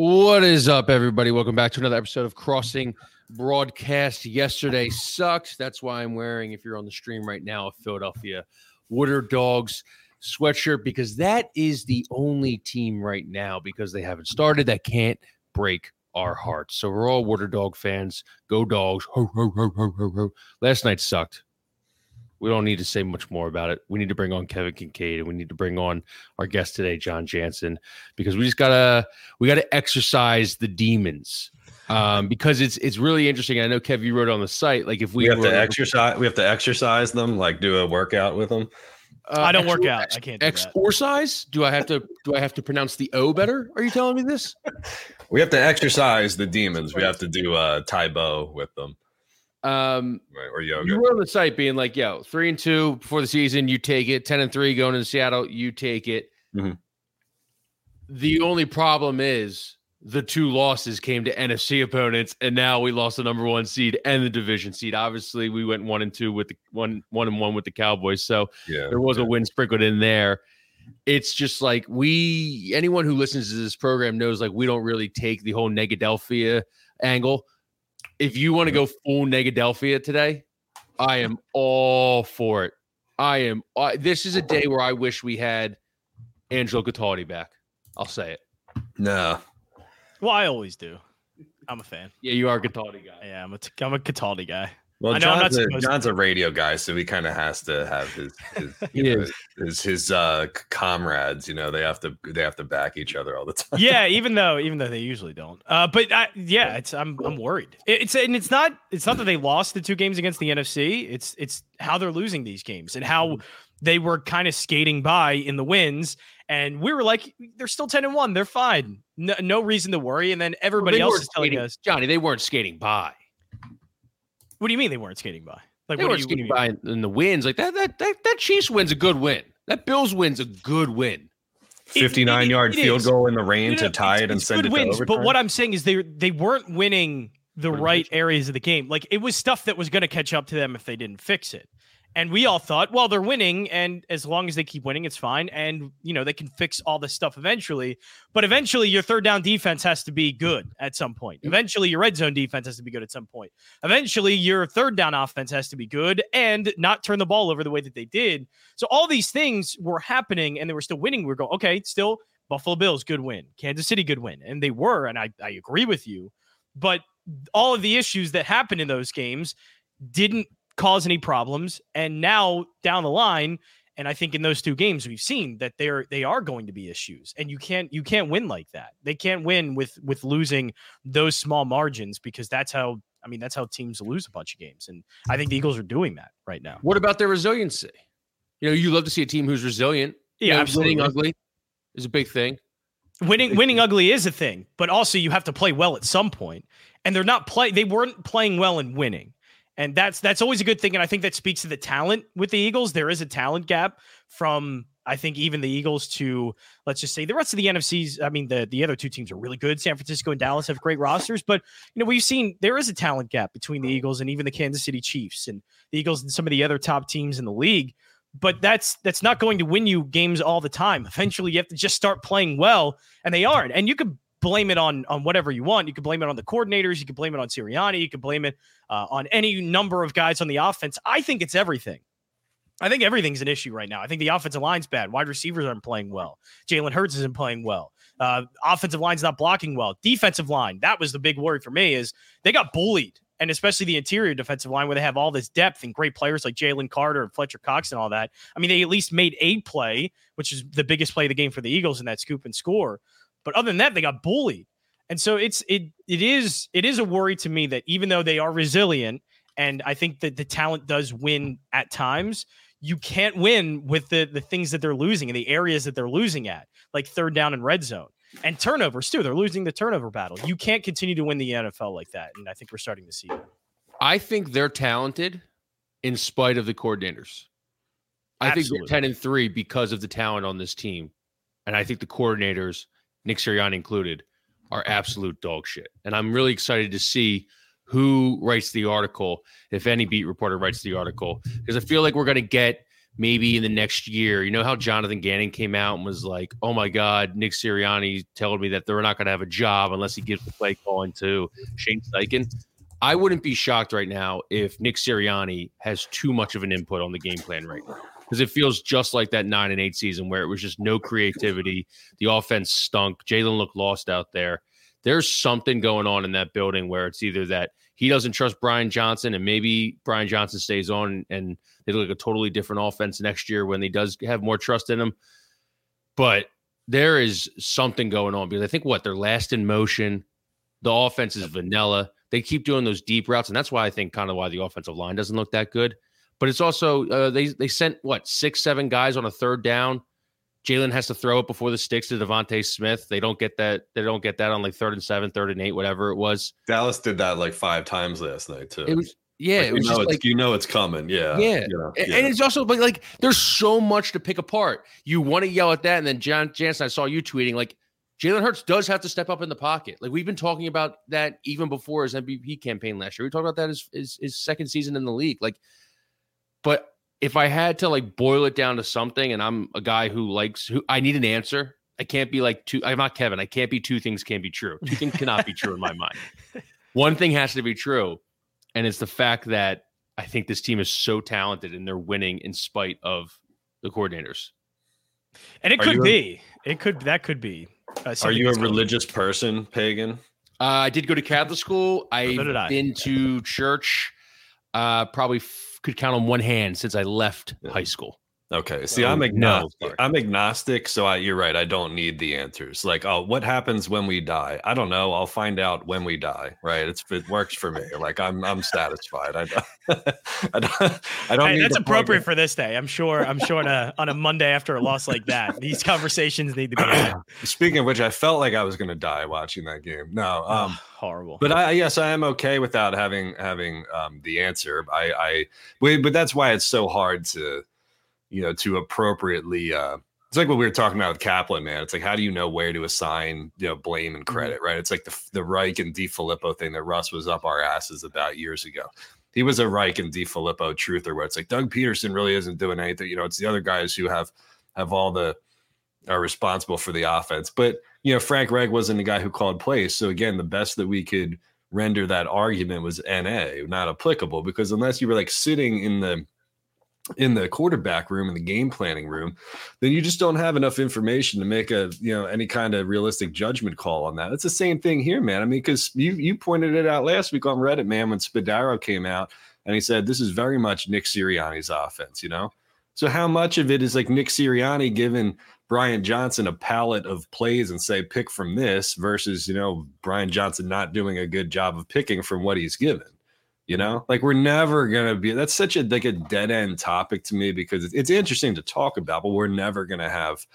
What is up, everybody? Welcome back to another episode of Crossing Broadcast. Yesterday sucked. That's why I'm wearing, if you're on the stream right now, a Philadelphia Water Dogs sweatshirt because that is the only team right now because they haven't started that can't break our hearts. So we're all Water Dog fans. Go Dogs! Last night sucked. We don't need to say much more about it. We need to bring on Kevin Kinkead and we need to bring on our guest today, Jon Jansen, because we just gotta we gotta exercise the demons. Um, because it's it's really interesting. I know Kev, you wrote on the site like if we, We have were- to exercise. We have to exercise them, like do a workout with them. uh, I don't work out. ex- I can't do that. Exorcise? Do I have to do I have to pronounce the O better? Are you telling me this? We have to exercise the demons. We have to do a uh, Tae Bo with them, Um, right? Or yoga. you were on the site being like, yo, three and two before the season, you take it. Ten and three going into Seattle, you take it. Mhm. The only problem is the two losses came to NFC opponents, and now we lost the number one seed and the division seed. Obviously, we went one and two with the one one and one with the Cowboys. So yeah, there was a win sprinkled in there. It's just like we anyone who listens to this program knows like we don't really take the whole Negadelphia angle. If you want to go full Negadelphia today, I am all for it. I am. I this is a day where I wish we had Angelo Cataldi back. I'll say it. no. Well, I always do. I'm a fan. Yeah, you are a Cataldi guy. Yeah, I'm a t- I'm a Cataldi guy. Well, I know I'm not Jon's, a, supposed to. Jon's a radio guy, so he kind of has to have his his He know, his, his uh, comrades. You know, they have to they have to back each other all the time. Yeah, even though even though they usually don't. Uh, but I, yeah, it's I'm I'm worried. It's and it's not it's not that they lost the two games against the NFC. It's it's how they're losing these games and how they were kind of skating by in the wins. And we were like, they're still ten and one. They're fine. No, no reason to worry. And then everybody They else weren't is telling skating- us, Johnny. They weren't skating by. What do you mean they weren't skating by? Like They what weren't you, skating by in the wins. Like that. That that that Chiefs win's a good win. That Bills win's a good win. Fifty nine it- yard it field is. goal in the rain No, to no, tie it's- it and send it wins, to overtime. But what I'm saying is they they weren't winning the right areas of the game. Like it was stuff that was going to catch up to them if they didn't fix it. And we all thought, well, they're winning, and as long as they keep winning, it's fine. And you know they can fix all this stuff eventually. But eventually, your third down defense has to be good at some point. Mm-hmm. Eventually, your red zone defense has to be good at some point. Eventually, your third down offense has to be good and not turn the ball over the way that they did. So all these things were happening, and they were still winning. We are going, okay, still Buffalo Bills, good win. Kansas City, good win. And they were, and I, I agree with you. But all of the issues that happened in those games didn't cause any problems. And now down the line, and I think in those two games we've seen that they're they are going to be issues. And you can't you can't win like that. They can't win with with losing those small margins because that's how I mean that's how teams lose a bunch of games. And I think the Eagles are doing that right now. What about their resiliency? You know, you love to see a team who's resilient. You know, winning ugly is a big thing. winning winning ugly is a thing, but also you have to play well at some point. And they're not play they weren't playing well and winning. And that's that's always a good thing. And I think that speaks to the talent with the Eagles. There is a talent gap from I think even the Eagles to let's just say the rest of the NFCs. I mean, the the other two teams are really good. San Francisco and Dallas have great rosters, but you know we've seen there is a talent gap between the Eagles and even the Kansas City Chiefs and the Eagles and some of the other top teams in the league. But that's that's not going to win you games all the time. Eventually, you have to just start playing well, and they aren't. And you could blame it on on whatever you want. You could blame it on the coordinators. You could blame it on Sirianni. You could blame it uh, on any number of guys on the offense. I think it's everything. I think everything's an issue right now. I think the offensive line's bad. Wide receivers aren't playing well. Jalen Hurts isn't playing well. Uh, offensive line's not blocking well. Defensive line, that was the big worry for me, is they got bullied. And especially the interior defensive line where they have all this depth and great players like Jalen Carter and Fletcher Cox and all that. I mean, they at least made a play, which is the biggest play of the game for the Eagles in that scoop and score. But other than that, they got bullied. And so it's it it is it is a worry to me that even though they are resilient, and I think that the talent does win at times, you can't win with the the things that they're losing and the areas that they're losing at, like third down and red zone and turnovers too. They're losing the turnover battle. You can't continue to win the NFL like that, and I think we're starting to see that. I think they're talented in spite of the coordinators. I think they're 10 and 3 because of the talent on this team. And I think the coordinators, Nick Sirianni included, are absolute dog shit. And I'm really excited to see who writes the article, if any beat reporter writes the article, because I feel like we're going to get maybe in the next year. You know how Jonathan Gannon came out and was like, "Oh my God, Nick Sirianni told me that they're not going to have a job unless he gives the play calling to Shane Steichen." I wouldn't be shocked right now if Nick Sirianni has too much of an input on the game plan right now because it feels just like that nine and eight season where it was just no creativity. The offense stunk. Jalen looked lost out there. There's something going on in that building where it's either that he doesn't trust Brian Johnson and maybe Brian Johnson stays on and they look like a totally different offense next year when he does have more trust in him. But there is something going on because I think what they're last in motion. The offense is vanilla. They keep doing those deep routes, and that's why I think kind of why the offensive line doesn't look that good. But it's also uh, they they sent what six seven guys on a third down. Jalen has to throw it before the sticks to DeVonta Smith. They don't get that. They don't get that on like third and seven, third and eight, whatever it was. Dallas did that like five times last night too. It was yeah. Like, it was you know it's like you know it's coming. Yeah, Yeah. you know, And, yeah. and it's also but like there's so much to pick apart. You want to yell at that, and then Jon Jansen, I saw you tweeting like Jalen Hurts does have to step up in the pocket. Like we've been talking about that even before his MVP campaign last year. We talked about that his, his his second season in the league. Like, but if I had to like boil it down to something, and I'm a guy who likes who I need an answer. I can't be like two. I'm not Kevin. I can't be two things can't be true. Two things cannot be true in my mind. One thing has to be true, and it's the fact that I think this team is so talented and they're winning in spite of the coordinators. And it Are could you a- be. It could. That could be. Uh, Are you a that's going- religious person, pagan? Uh, I did go to Catholic school. I've did I. been to church. Uh, probably f- could count on one hand since I left Yeah. high school. Okay. See, Oh, I'm agnostic. sorry. I'm agnostic, so I, you're right. I don't need the answers. Like, oh, what happens when we die? I don't know. I'll find out when we die. Right? It's it works for me. Like, I'm I'm satisfied. I, don't- I don't. I don't Hey, need that's appropriate program. for this day. I'm sure. I'm sure on a on a Monday after a loss like that, these conversations need to be had. Speaking of which, I felt like I was going to die watching that game. No, um, Ugh, horrible. but I yes, I am okay without having having um, the answer. I I but that's why it's so hard to you know to appropriately. Uh, it's like what we were talking about with Kaplan, man. It's like how do you know where to assign you know blame and credit, right? It's like the the Reich and DeFilippo thing that Russ was up our asses about years ago. He was a Reich and DeFilippo truther, where it's like Doug Pederson really isn't doing anything. You know, it's the other guys who have have all the are responsible for the offense. But you know, Frank Reich wasn't the guy who called plays. So again, the best that we could render that argument was NA, not applicable, because unless you were like sitting in the in the quarterback room in the game planning room, then you just don't have enough information to make a you know any kind of realistic judgment call on that. It's the same thing here, man. I mean, because you you pointed it out last week on Reddit, man, when Spadaro came out and he said this is very much Nick Sirianni's offense, you know. So how much of it is like Nick Sirianni giving Brian Johnson a palette of plays and say pick from this versus you know Brian Johnson not doing a good job of picking from what he's given. You know, like we're never gonna be. That's such a like a dead end topic to me because it's, it's interesting to talk about, but we're never gonna have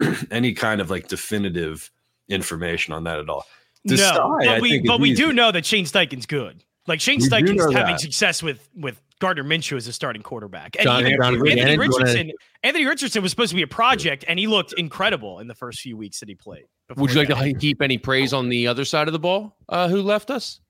any kind of like definitive information on that at all. Decide, no, I but we think, but we easy. do know that Shane Steichen's good. Like Shane We Steichen's having that. success with with Gardner Minshew as a starting quarterback. And John- even John Anthony Gannon, do you wanna- Richardson, Anthony Richardson was supposed to be a project, and he looked incredible in the first few weeks that he played. Would you like before to that. heap any praise on the other side of the ball? Uh, who left us?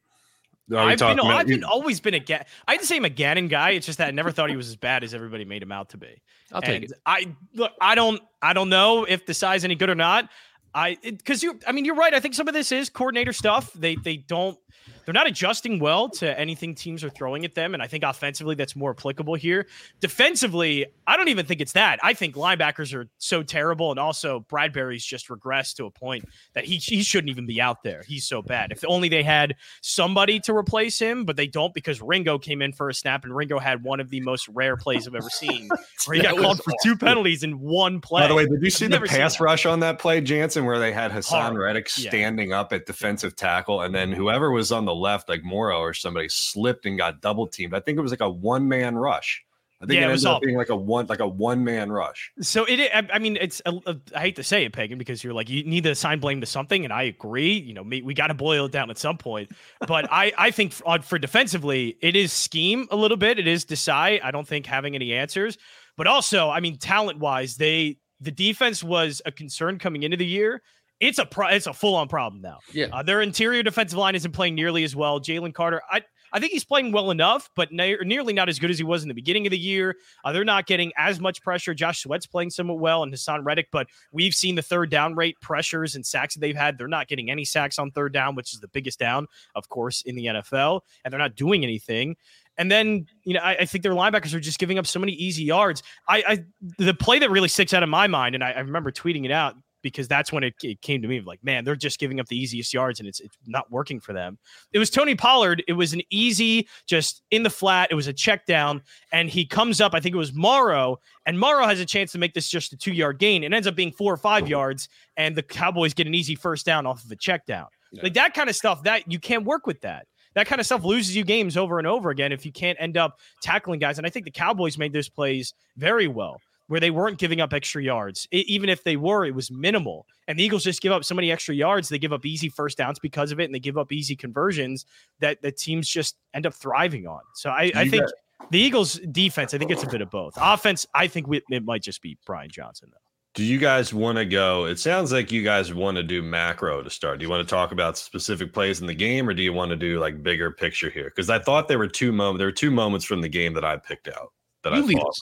Are we I've been, about- I've been always been a Ga- I'd say I'm a Gannon guy. It's just that I never thought he was as bad as everybody made him out to be. I'll take and it. I look, I don't, I don't know if the size any good or not. I because you, I mean, you're right. I think some of this is coordinator stuff. They they don't, they're not adjusting well to anything teams are throwing at them, and I think offensively that's more applicable here. Defensively, I don't even think it's that. I think linebackers are so terrible, and also Bradberry's just regressed to a point that he he shouldn't even be out there. He's so bad. If only they had somebody to replace him, but they don't because Ringo came in for a snap, and Ringo had one of the most rare plays I've ever seen, where he got called for two penalties in one play. By the way, did you see I've the pass rush on that play, Jansen, where they had Haason Horrible. Reddick Yeah. standing up at defensive tackle, and then whoever was on the left, like Morrow or somebody, slipped and got double teamed. I think it was like a one man rush. I think Yeah, it it was all- being like a one like a one man rush. So it, I I mean, it's. A, a, I hate to say it, Pagan, because you're like you need to assign blame to something, and I agree. You know, me, we got to boil it down at some point. But I, I think for, for defensively, it is scheme a little bit. It is decide. I don't think having any answers, but also, I mean, talent wise, they the defense was a concern coming into the year, it's a pro- it's a full on problem now. Yeah. Uh, their interior defensive line isn't playing nearly as well. Jalen Carter, I I think he's playing well enough, but ne- nearly not as good as he was in the beginning of the year. Uh, they're not getting as much pressure. Josh Sweat's playing somewhat well, and Haason Reddick, but we've seen the third down rate pressures and sacks that they've had. They're not getting any sacks on third down, which is the biggest down, of course, in the NFL, and they're not doing anything. And then, you know, I, I, think their linebackers are just giving up so many easy yards. I, I the play that really sticks out in my mind, and I, I remember tweeting it out because that's when it, it, came to me like, man, they're just giving up the easiest yards and it's it's not working for them. It was Tony Pollard. It was an easy, just in the flat. It was a check down, and he comes up. I think it was Morrow, and Morrow has a chance to make this just a two yard gain. It ends up being four or five mm-hmm. yards, and the Cowboys get an easy first down off of a check down. Yeah. Like that kind of stuff. That you can't work with that that kind of stuff loses you games over and over again if you can't end up tackling guys. And I think the Cowboys made those plays very well where they weren't giving up extra yards. It, even if they were, it was minimal. And the Eagles just give up so many extra yards. They give up easy first downs because of it, and they give up easy conversions that the teams just end up thriving on. So I, I think got- the Eagles' defense, I think it's a bit of both. Offense, I think we, it might just be Brian Johnson, though. Do you guys want to go? It sounds like you guys want to do macro to start. Do you want to talk about specific plays in the game, or do you want to do like bigger picture here? Because I thought there were two moments. There were two moments from the game that I picked out that you I thought.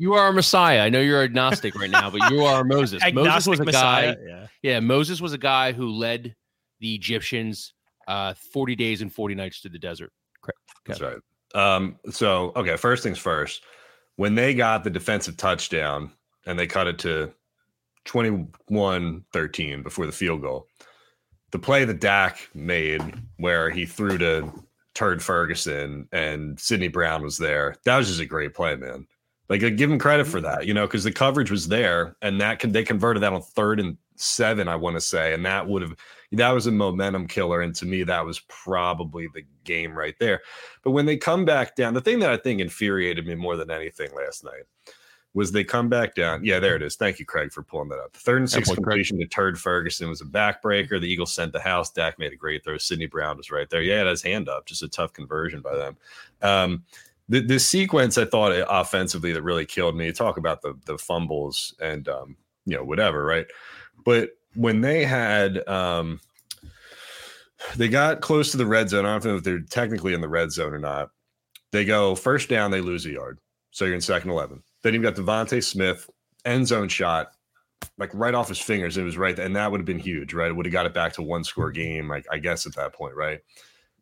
You are a Messiah. I know you're agnostic right now, but you are Moses. Moses was a Messiah, guy. Yeah. yeah, Moses was a guy who led the Egyptians uh, 40 days and 40 nights to the desert. Correct. That's right. Um, so, okay, first things first. When they got the defensive touchdown and they cut it to 21 13 before the field goal, the play that Dak made where he threw to Turd Ferguson and Sydney Brown was there, that was just a great play, man. Like, give him credit for that, you know, because the coverage was there, and that can they converted that on third and seven, I want to say, and that would have that was a momentum killer, and to me, that was probably the game right there. But when they come back down, the thing that I think infuriated me more than anything last night was they come back down. Yeah, there it is. Thank you, Craig, for pulling that up. The third and six completion Craig. to Turd Ferguson was a backbreaker. The Eagles sent the house. Dak made a great throw. Sydney Brown was right there. Yeah, had his hand up. Just a tough conversion by them. Um, the, the sequence I thought offensively that really killed me. Talk about the the fumbles and um, you know whatever, right? But when they had um, they got close to the red zone. I don't know if they're technically in the red zone or not. They go first down, they lose a yard, so you're in second eleven. Then you've got DeVonta Smith end zone shot, like right off his fingers. It was right, and that would have been huge, right? It would have got it back to one score game, like I guess at that point, right?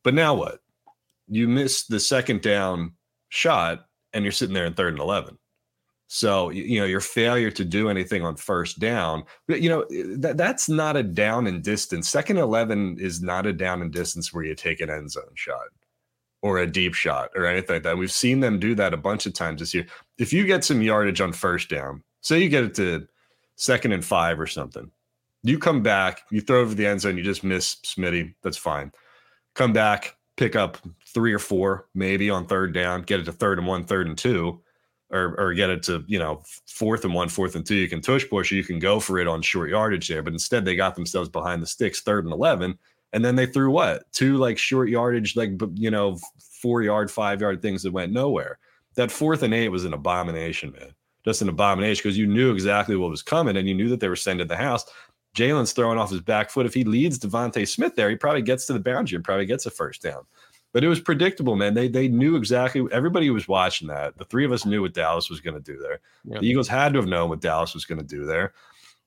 But now what? You missed the second down shot and you're sitting there in third and 11. So, you know, your failure to do anything on first down, you know, eh, that, that's not a down in distance. Second 11 is not a down in distance where you take an end zone shot or a deep shot or anything like that. We've seen them do that a bunch of times this year. If you get some yardage on first down, say you get it to second and five or something, you come back, you throw over the end zone, you just miss Smitty. That's fine. Come back, pick up three or four maybe on third down, get it to third and one, third and two, or or get it to you know fourth and one, fourth and two. You can tush push, you can go for it on short yardage there. But instead, they got themselves behind the sticks, third and eleven, and then they threw what two like short yardage, like you know four yard, five yard things that went nowhere. That fourth and eight was an abomination, man. Just an abomination because you knew exactly what was coming and you knew that they were sending the house. Jalen's throwing off his back foot. If he leads DeVonta Smith there, he probably gets to the boundary and probably gets a first down. But it was predictable, man. They they knew exactly. Everybody was watching that. The three of us knew what Dallas was going to do there. The Eagles had to have known what Dallas was going to do there,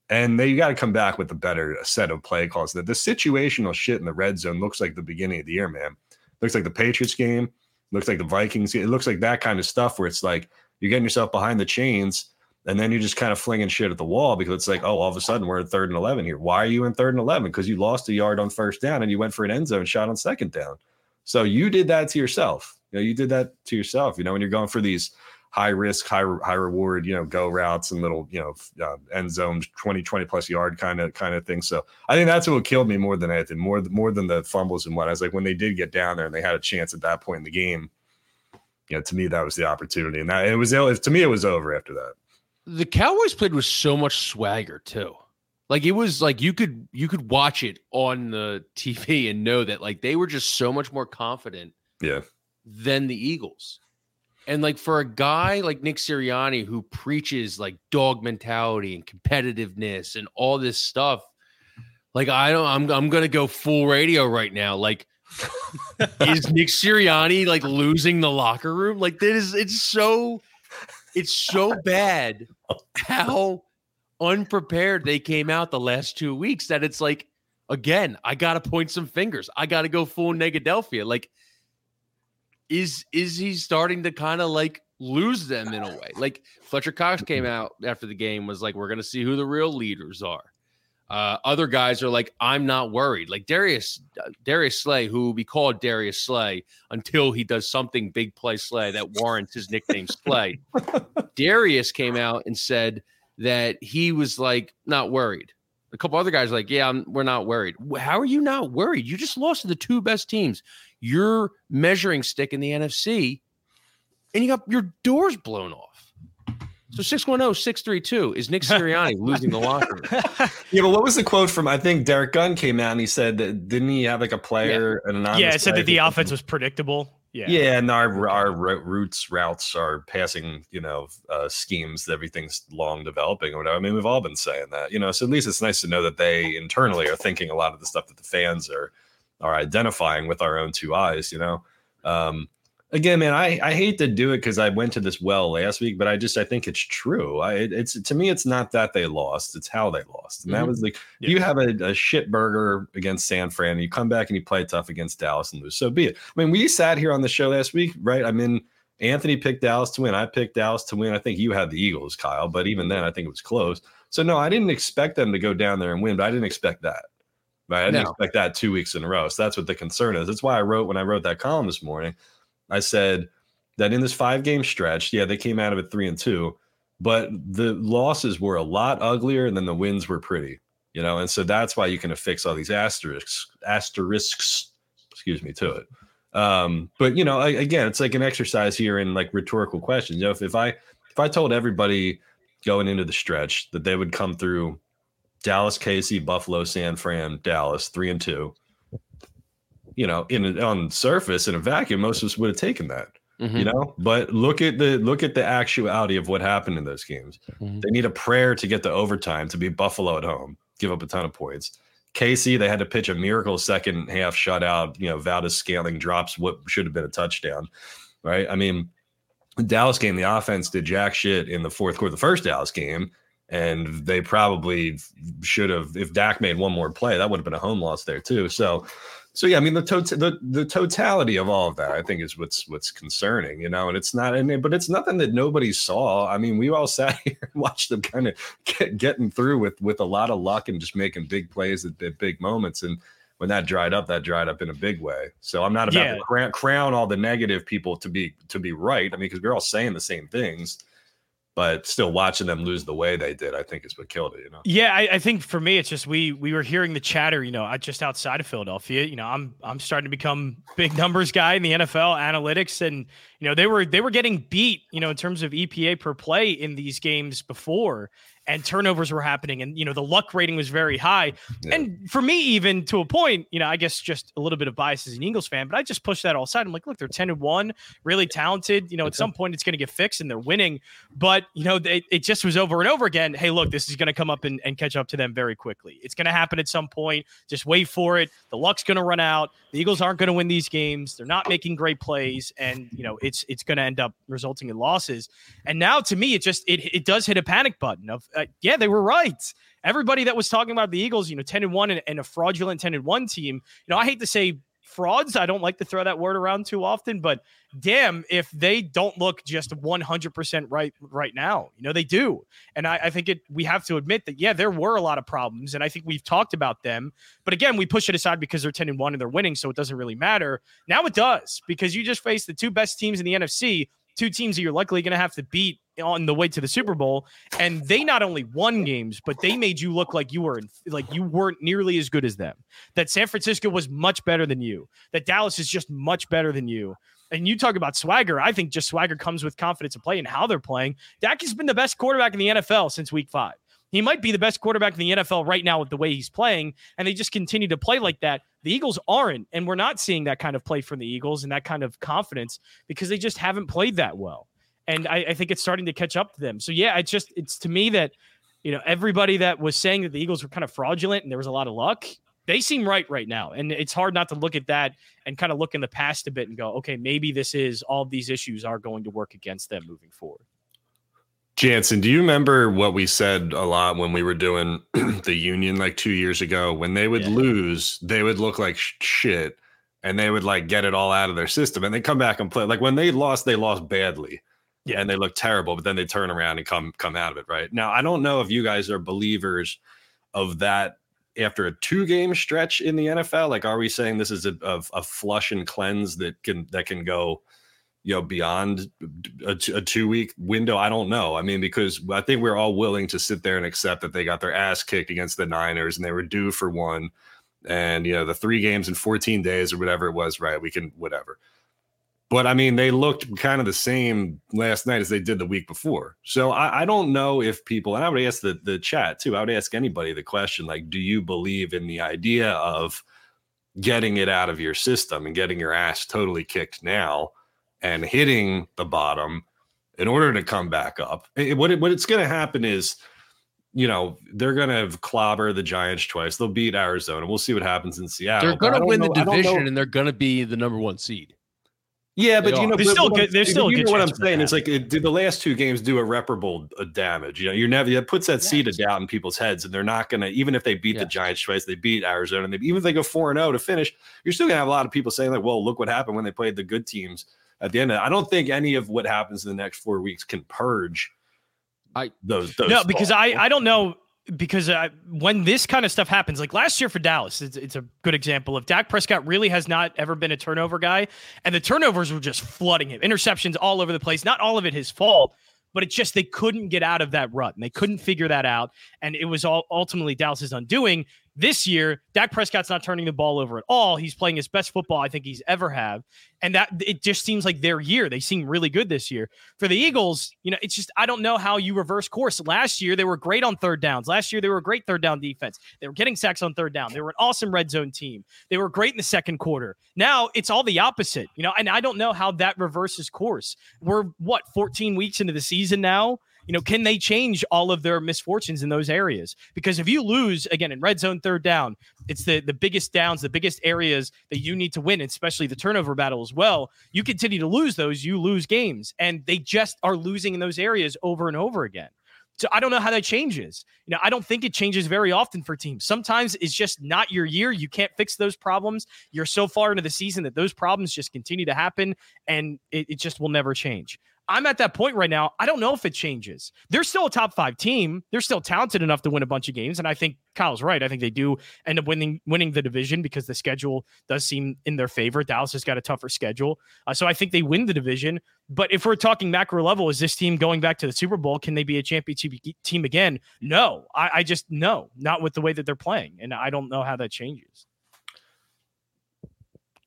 and they got to come back with a better set of play calls. That the situational shit in the red zone looks like the beginning of the year, man. Looks like the Patriots game. Looks like the Vikings. It looks like that kind of stuff where it's like you're getting yourself behind the chains and then you're just kind of flinging shit at the wall because it's like, oh, all of a sudden we're in third and 11 here. Why are you in third and 11? Because you lost a yard on first down and you went for an end zone shot on second down. So you did that to yourself. You know, you did that to yourself. You know, when you're going for these high risk, high high reward, you know, go routes and little, you know, uh, end zones, 20, 20 plus yard kind of kind of thing. So I think that's what killed me more than anything, more more than the fumbles and what. I was like, when they did get down there and they had a chance at that point in the game, you know, to me that was the opportunity, and that it was to me it was over after that the Cowboys played with so much swagger too. Like it was like you could you could watch it on the TV and know that like they were just so much more confident yeah than the Eagles. And like for a guy like Nick Sirianni who preaches like dog mentality and competitiveness and all this stuff, Like I don't I'm I'm gonna go full radio right now. Like is Nick Sirianni like losing the locker room? Like that is it's so it's so bad how unprepared they came out the last two weeks that it's like again, I gotta point some fingers. I gotta go full Negadelphia. Like, is is he starting to kind of like lose them in a way? Like Fletcher Cox came out after the game, was like, We're gonna see who the real leaders are. Uh, other guys are like, I'm not worried. Like Darius, uh, Darius Slay, who will be called Darius Slay until he does something big play Slay that warrants his nickname Slay. Darius came out and said that he was like not worried. A couple other guys like, yeah, I'm, we're not worried. How are you not worried? You just lost to the two best teams. Your measuring stick in the NFC, and you got your doors blown off. So 610-632 is Nick Sirianni losing the locker room. Yeah, but what was the quote from? I think Derrick Gunn came out and he said that didn't he have like a player an anonymous Yeah, it said that the offense was predictable. Yeah. Yeah, and our our ro- routes routes are passing, you know, uh, schemes. Everything's long developing or whatever. I mean, we've all been saying that, you know. So at least it's nice to know that they internally are thinking a lot of the stuff that the fans are are identifying with our own two eyes. You know, um, again, man, I I hate to do it because I went to this well last week, but I just I think it's true. I it- it's to me, it's not that they lost; it's how they lost, and that Mhm. was like Yeah. you have a, a shit burger against San Fran, and you come back and you play tough against Dallas and lose. So be it. I mean, we sat here on the show last week, right? I mean, Anthony picked Dallas to win. I picked Dallas to win. I think you had the Eagles, Kyle, but even then, I think it was close. So no, I didn't expect them to go down there and win, but I didn't expect that. Right? I didn't No. expect that two weeks in a row. So that's what the concern is. That's why I wrote when I wrote that column this morning. I said that in this five game stretch, yeah, they came out of it three and two, but the losses were a lot uglier and then the wins were pretty, you know, and so that's why you can affix all these asterisks, asterisks, excuse me, to it. Um, but you know, I, again, it's like an exercise here in like rhetorical questions. You know, if, if I if I told everybody going into the stretch that they would come through Dallas, KC, Buffalo, San Fran, Dallas, three and two, you know, in on surface in a vacuum, most of us would have taken that Mhm. you know but look at the look at the actuality of what happened in those games Mhm. they need a prayer to get the overtime to be buffalo at home give up a ton of points Casey, they had to pitch a miracle second half shutout. You know, Valdes-Scantling drops what should have been a touchdown, right? I mean, the Dallas game, the offense did jack shit in the fourth quarter, the first Dallas game, and they probably should have. If Dak made one more play, that would have been a home loss there too. So, so yeah, I mean the tot- the the totality of all of that, I think, is what's what's concerning, you know. And it's not, and but it's nothing that nobody saw. I mean, we all sat here and watched them kind of get, getting through with with a lot of luck and just making big plays at, at big moments. And when that dried up, that dried up in a big way. So I'm not about Yeah. to crown, crown all the negative people to be to be right. I mean, because we're all saying the same things, but still watching them lose the way they did, I think is what killed it. You know. Yeah, I, I think for me, it's just we we were hearing the chatter, you know, just outside of Philadelphia. You know, I'm I'm starting to become big numbers guy in the NFL analytics, and you know they were they were getting beat, you know, in terms of EPA per play in these games before, and turnovers were happening, and you know the luck rating was very high. Yeah. And for me, even to a point, you know, I guess just a little bit of bias as an Eagles fan, but I just pushed that all aside. I'm like, look, they're 10 and 1, really talented. You know, at some point it's going to get fixed and they're winning. But, you know, they, it just was over and over again. Hey, look, this is going to come up and, and catch up to them very quickly. It's going to happen at some point. Just wait for it. The luck's going to run out. The Eagles aren't going to win these games. They're not making great plays. And, you know, it's it's going to end up resulting in losses. And now to me, it just it, it does hit a panic button of, uh, yeah, they were right everybody that was talking about the Eagles, you know, 10 and 1 and, and a fraudulent 10 and 1 team, you know, I hate to say frauds. I don't like to throw that word around too often, but damn, if they don't look just 100% right right now, you know, they do. And I, I think it we have to admit that, yeah, there were a lot of problems. And I think we've talked about them. But again, we push it aside because they're 10 and 1 and they're winning. So it doesn't really matter. Now it does because you just faced the two best teams in the NFC, two teams that you're likely going to have to beat on the way to the Super Bowl and they not only won games but they made you look like you were in, like you weren't nearly as good as them. That San Francisco was much better than you. That Dallas is just much better than you. And you talk about swagger I think just swagger comes with confidence of play and how they're playing. Dak has been the best quarterback in the NFL since week 5 he might be the best quarterback in the NFL right now with the way he's playing and they just continue to play like that the Eagles aren't and we're not seeing that kind of play from the Eagles and that kind of confidence because they just haven't played that well and I, I think it's starting to catch up to them. So yeah, it's just it's to me that You know, everybody that was saying that the Eagles were kind of fraudulent and there was a lot of luck, they seem right right now. And it's hard not to look at that and kind of look in the past a bit and go, okay, maybe this is all these issues are going to work against them moving forward. Jansen, do you remember what we said a lot when we were doing the union like two years ago? When they would yeah. lose, they would look like shit and they would like get it all out of their system and they come back and play. Like when they lost, they lost badly. Yeah, and they look terrible, but then they turn around and come come out of it, right? Now, I don't know if you guys are believers of that after a two game stretch in the NFL? Like, are we saying this is a, a, a, flush and cleanse that can that can go, you know, beyond a, two week window? I don't know. I mean, because I think we're all willing to sit there and accept that they got their ass kicked against the Niners and they were due for one, and you know, the three games in 14 days or whatever it was, right? We can whatever. But I mean, they looked kind of the same last night as they did the week before. So I, I, don't know if people, and I would ask the, the chat too, I would ask anybody the question like, do you believe in the idea of getting it out of your system and getting your ass totally kicked now and hitting the bottom in order to come back up? It, what, it, what it's going to happen is, you know, they're going to clobber the Giants twice. They'll beat Arizona. We'll see what happens in Seattle. They're going to win know, the division and they're going to be the number one seed. Yeah, but you know, they're still good. They're still you know what I'm saying. It's like it, did the last two games do irreparable uh, damage? You know, you're never it puts that seed of doubt in people's heads, and they're not gonna even if they beat the Giants twice, they beat Arizona, and they, even if they go four and zero oh to finish, you're still gonna have a lot of people saying like, "Well, look what happened when they played the good teams." At the end, of it. I don't think any of what happens in the next four weeks can purge. I those, those no, because I I don't know because uh, when this kind of stuff happens, like last year for Dallas, it's, it's, a good example of Dak Prescott really has not ever been a turnover guy, and the turnovers were just flooding him, interceptions all over the place. Not all of it his fault, but it's just they couldn't get out of that rut and they couldn't figure that out, and it was all ultimately Dallas's undoing. This year, Dak Prescott's not turning the ball over at all. He's playing his best football I think he's ever have. And that it just seems like their year. They seem really good this year. For the Eagles, you know, it's just I don't know how you reverse course. Last year they were great on third downs. Last year they were a great third down defense. They were getting sacks on third down. They were an awesome red zone team. They were great in the second quarter. Now it's all the opposite, you know, and I don't know how that reverses course. We're what 14 weeks into the season now you know, can they change all of their misfortunes in those areas? Because if you lose again in red zone third down, it's the the biggest downs, the biggest areas that you need to win, especially the turnover battle as well. You continue to lose those, you lose games, and they just are losing in those areas over and over again. So I don't know how that changes. You know, I don't think it changes very often for teams. Sometimes it's just not your year. You can't fix those problems. You're so far into the season that those problems just continue to happen and it, it just will never change. I'm at that point right now. I don't know if it changes. They're still a top five team. They're still talented enough to win a bunch of games, and I think Kyle's right. I think they do end up winning winning the division because the schedule does seem in their favor. Dallas has got a tougher schedule, uh, so I think they win the division. But if we're talking macro level, is this team going back to the Super Bowl? Can they be a championship team again? No, I, I just no, not with the way that they're playing, and I don't know how that changes.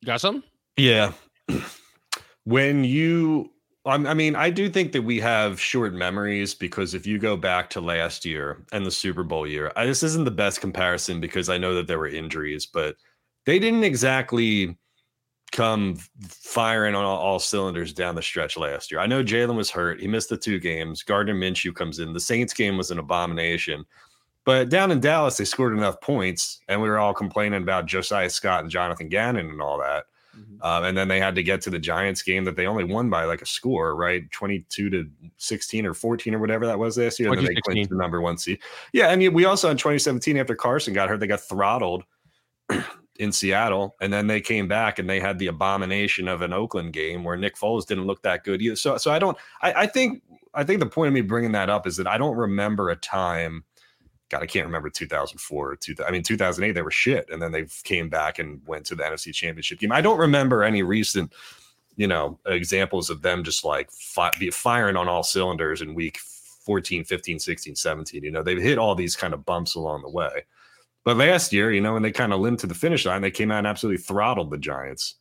Got some? Yeah. when you I mean, I do think that we have short memories because if you go back to last year and the Super Bowl year, I, this isn't the best comparison because I know that there were injuries, but they didn't exactly come firing on all, all cylinders down the stretch last year. I know Jalen was hurt; he missed the two games. Gardner Minshew comes in. The Saints game was an abomination, but down in Dallas, they scored enough points, and we were all complaining about Josiah Scott and Jonathan Gannon and all that Mm-hmm. Um, and then they had to get to the Giants game that they only won by like a score, right? 22 to 16 or 14 or whatever that was last year. And then they clinched the number one seed. Yeah. And we also in 2017, after Carson got hurt, they got throttled in Seattle. And then they came back and they had the abomination of an Oakland game where Nick Foles didn't look that good either. So, so I don't, I, I think, I think the point of me bringing that up is that I don't remember a time God, I can't remember 2004 or 2000. I mean, 2008, they were shit. And then they came back and went to the NFC championship game. I don't remember any recent, you know, examples of them just like fi- firing on all cylinders in week 14, 15, 16, 17. You know, they've hit all these kind of bumps along the way. But last year, you know, when they kind of limped to the finish line, they came out and absolutely throttled the Giants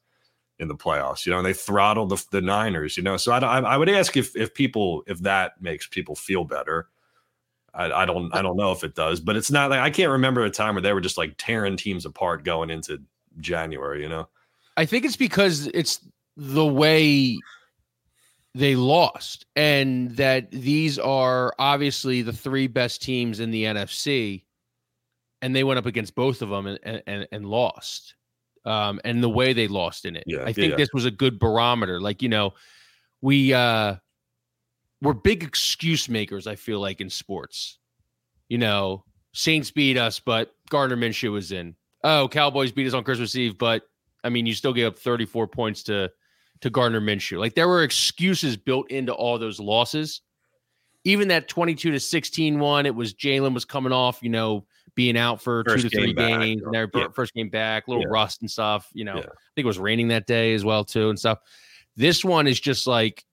in the playoffs, you know, and they throttled the, the Niners, you know. So I, I would ask if if people if that makes people feel better I, I, don't I don't know if it does, but it's not like I can't remember a time where they were just like tearing teams apart going into January, you know. I think it's because it's the way they lost, and that these are obviously the three best teams in the NFC, and they went up against both of them and and, and lost. Um, and the way they lost in it, Yeah, I think yeah. this was a good barometer. Like you know, we uh, we're big excuse makers. I feel like in sports, you know, Saints beat us, but Gardner Minshew was in. Oh, Cowboys beat us on Christmas Eve, but I mean, you still gave up 34 points to to Gardner Minshew. Like there were excuses built into all those losses. Even that 22 to 16 one, it was Jalen was coming off, you know, being out for First two to three back, games, and their yeah. first game back, a little Yeah. rust and stuff. You know, Yeah. I think it was raining that day as well too and stuff. This one is just like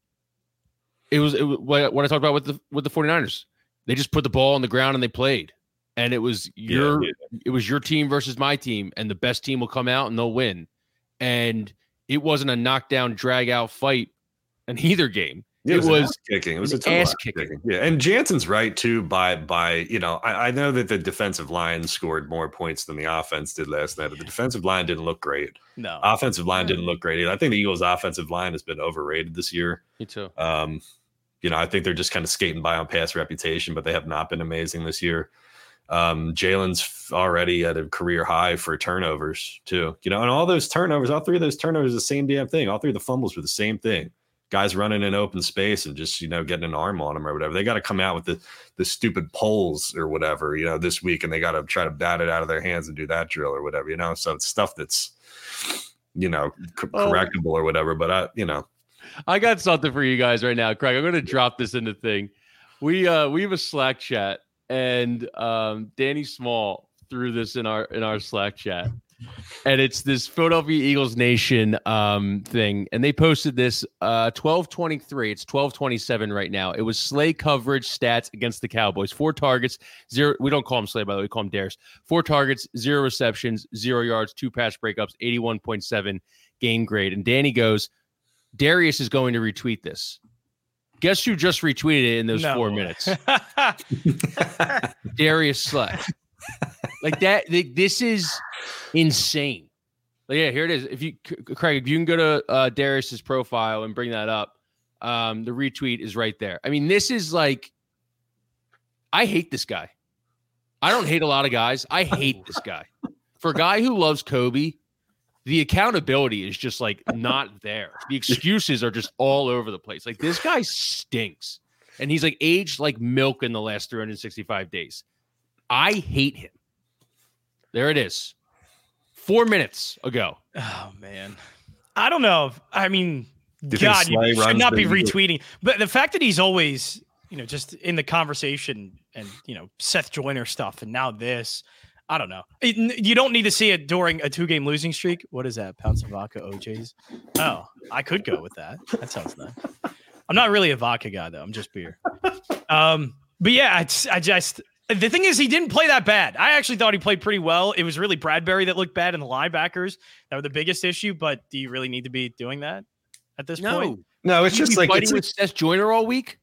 it was, it was what what I talked about with the with the 49ers. They just put the ball on the ground and they played. And it was your yeah. it was your team versus my team, and the best team will come out and they'll win. And it wasn't a knockdown, drag out fight in either game. Yeah, It an was ass kicking. It was a total ass ass kicking. kicking. Yeah, and Jansen's right too. By by, you know, I, I know that the defensive line scored more points than the offense did last night, but the defensive line didn't look great. No. Offensive line didn't look great. either. I think the Eagles' offensive line has been overrated this year. Me too. Um, you know, I think they're just kind of skating by on past reputation, but they have not been amazing this year. Um, Jalen's already at a career high for turnovers too. You know, and all those turnovers, all three of those turnovers, the same damn thing. All three of the fumbles were the same thing. Guys running in open space and just you know getting an arm on them or whatever. They got to come out with the the stupid poles or whatever you know this week, and they got to try to bat it out of their hands and do that drill or whatever. You know, so it's stuff that's you know c- Oh. correctable or whatever. But I, you know, I got something for you guys right now, Craig. I'm going to drop this in the thing. We uh we have a Slack chat, and um Danny Small threw this in our in our Slack chat, and it's this Philadelphia Eagles Nation um thing, and they posted this uh 12:23. It's 12:27 right now. It was Slay coverage stats against the Cowboys. Four targets, zero. We don't call him Slay by the way. We call him Dares. Four targets, zero receptions, zero yards, two pass breakups, 81.7 game grade. And Danny goes. Darius is going to retweet this. Guess who just retweeted it in those No. four minutes? Darius Slay. like that. th- This is insane. Like, yeah, here it is. If you, Craig, if you can go to uh, Darius's profile and bring that up, um, the retweet is right there. I mean, this is like, I hate this guy. I don't hate a lot of guys. I hate this guy. For a guy who loves Kobe, the accountability is just like not there. The excuses are just all over the place. Like this guy stinks. And he's like aged like milk in the last 365 days. I hate him. There it is. Four minutes ago. Oh man, I don't know. I mean, you God, you Slay should not be the- retweeting. But the fact that he's always, you know, just in the conversation and you know Seth Joyner stuff, and now this, I don't know. You don't need to see it during a two-game losing streak. What is that? Pounds of vodka, OJ's. Oh, I could go with that. That sounds nice. I'm not really a vodka guy though. I'm just beer. Um, but yeah, I, just- I just the thing is he didn't play that bad. I actually thought he played pretty well. It was really Bradberry that looked bad and the linebackers that were the biggest issue. But do you really need to be doing that at this point? no, it's You just be like fighting it's, with Seth Joyner all week.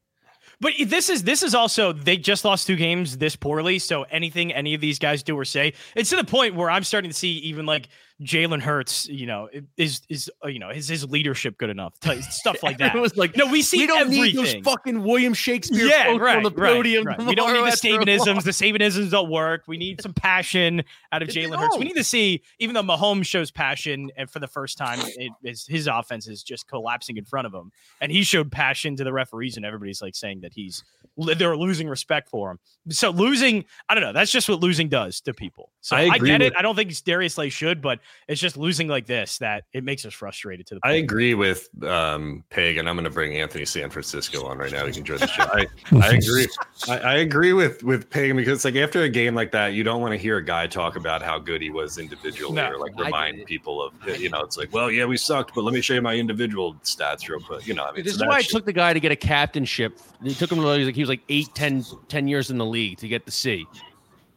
But this is this is also they just lost two games this poorly. So anything any of these guys do or say, it's to the point where I'm starting to see even like Jalen Hurts, you know, is is uh, you know is his leadership good enough? Stuff like that. It was like, no, we see we don't everything. need those fucking William Shakespeare yeah, quotes right, on the podium. right. We don't need the Sabanisms. The Sabanisms don't work. We need some passion out of Jalen Hurts. We need to see, even though Mahomes shows passion, and for the first time, it is his offense is just collapsing in front of him, and he showed passion to the referees, and everybody's like saying that he's they're losing respect for him. So losing, I don't know. That's just what losing does to people. So I I, get it. I don't think Darius Slay should, but it's just losing like this that it makes us frustrated to the. I agree with um, Peg, and I'm going to bring Anthony San Francisco on right now. You can join the show. I, I agree. I, I agree with with Peg because like after a game like that, you don't want to hear a guy talk about how good he was individually No, or like remind people of you know it's like well yeah we sucked, but let me show you my individual stats real quick. You know I mean This so is why that it took the guy to get a captainship. It took him like he was like eight, 10, 10 years in the league to get the C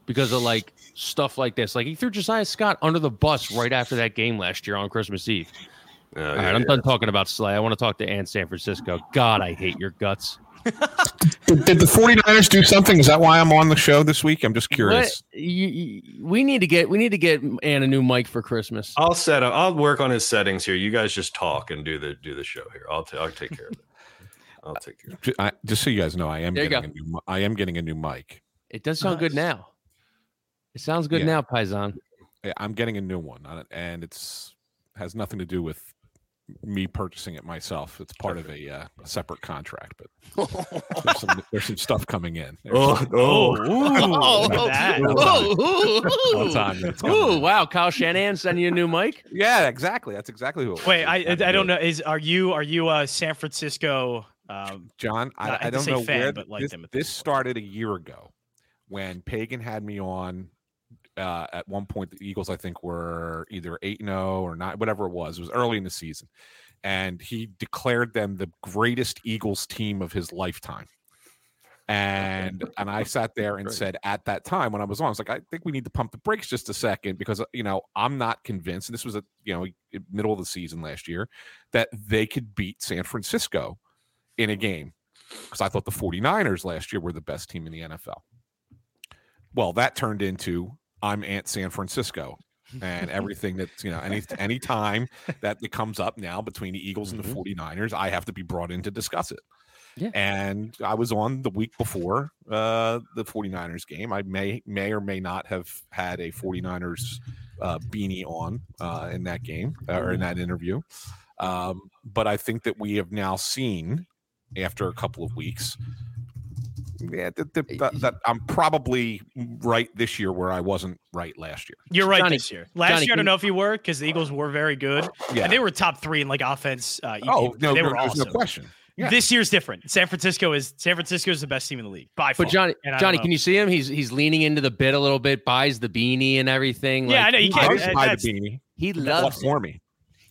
because of like stuff like this. Like he threw Josiah Scott under the bus right after that game last year on Christmas Eve. Yeah, All yeah, right, I'm yeah. done talking about Slay. I want to talk to Ant San Francisco. God, I hate your guts. Did, did the 49ers do something? Is that why I'm on the show this week? I'm just curious. You, you- we need to get we need to get Ant a new mic for Christmas. I'll set up. I'll work on his settings here. You guys just talk and do the do the show here. I'll t- I'll take care of it. I'll take care. Ju- I, just so you guys know, I am There getting a new. I am getting a new mic. It does sound good now. It sounds good Yeah. now, Paisan. Yeah, I'm getting a new one, uh, and it's has nothing to do with me purchasing it myself. It's part of a, uh, a separate contract, but there's some, there's some stuff coming in. There's some- Oh, ooh, look that. All the time, Ooh, wow. Kyle Shanahan sending you a new mic. yeah, exactly. That's exactly who. It was. Wait, I It was I don't know. Is are you are you a San Francisco? Um, John. I I, I don't know fan, where but like this, them this this started a year ago when Pagan had me on. Uh, at one point, the Eagles, I think, were either eight and zero or not, whatever it was. It was early in the season, and he declared them the greatest Eagles team of his lifetime. And and I sat there and Great. said at that time when I was on, I was like, I think we need to pump the brakes just a second because uh, you know I'm not convinced. And this was a you know middle of the season last year that they could beat San Francisco in a game because I thought the 49ers last year were the best team in the NFL. Well, that turned into I'm Ant San Francisco and everything that's, you know, any any time that it comes up now between the Eagles and the 49ers, I have to be brought in to discuss it. Yeah. And I was on the week before uh, the 49ers game. I may may or may not have had a 49ers uh, beanie on uh, in that game or in that interview. Um, but I think that we have now seen after a couple of weeks. Yeah, that, that, that, that I'm probably right this year where I wasn't right last year. you're right Johnny- this year. Last Johnny, year, I don't know if you were because the Eagles were very good Yeah. and they were top three in like offense. Uh, EP. oh no, they no, were there's awesome. no question. Yeah. This year's different. San Francisco is San Francisco is the best team in the league by far. But Johnny, And I don't Johnny, know. can you see him? He's he's leaning into the bit a little bit, buys the beanie and everything. Yeah, like, I know, you he can't- I loves- was uh, by the beanie. He It was bought loves it. for me.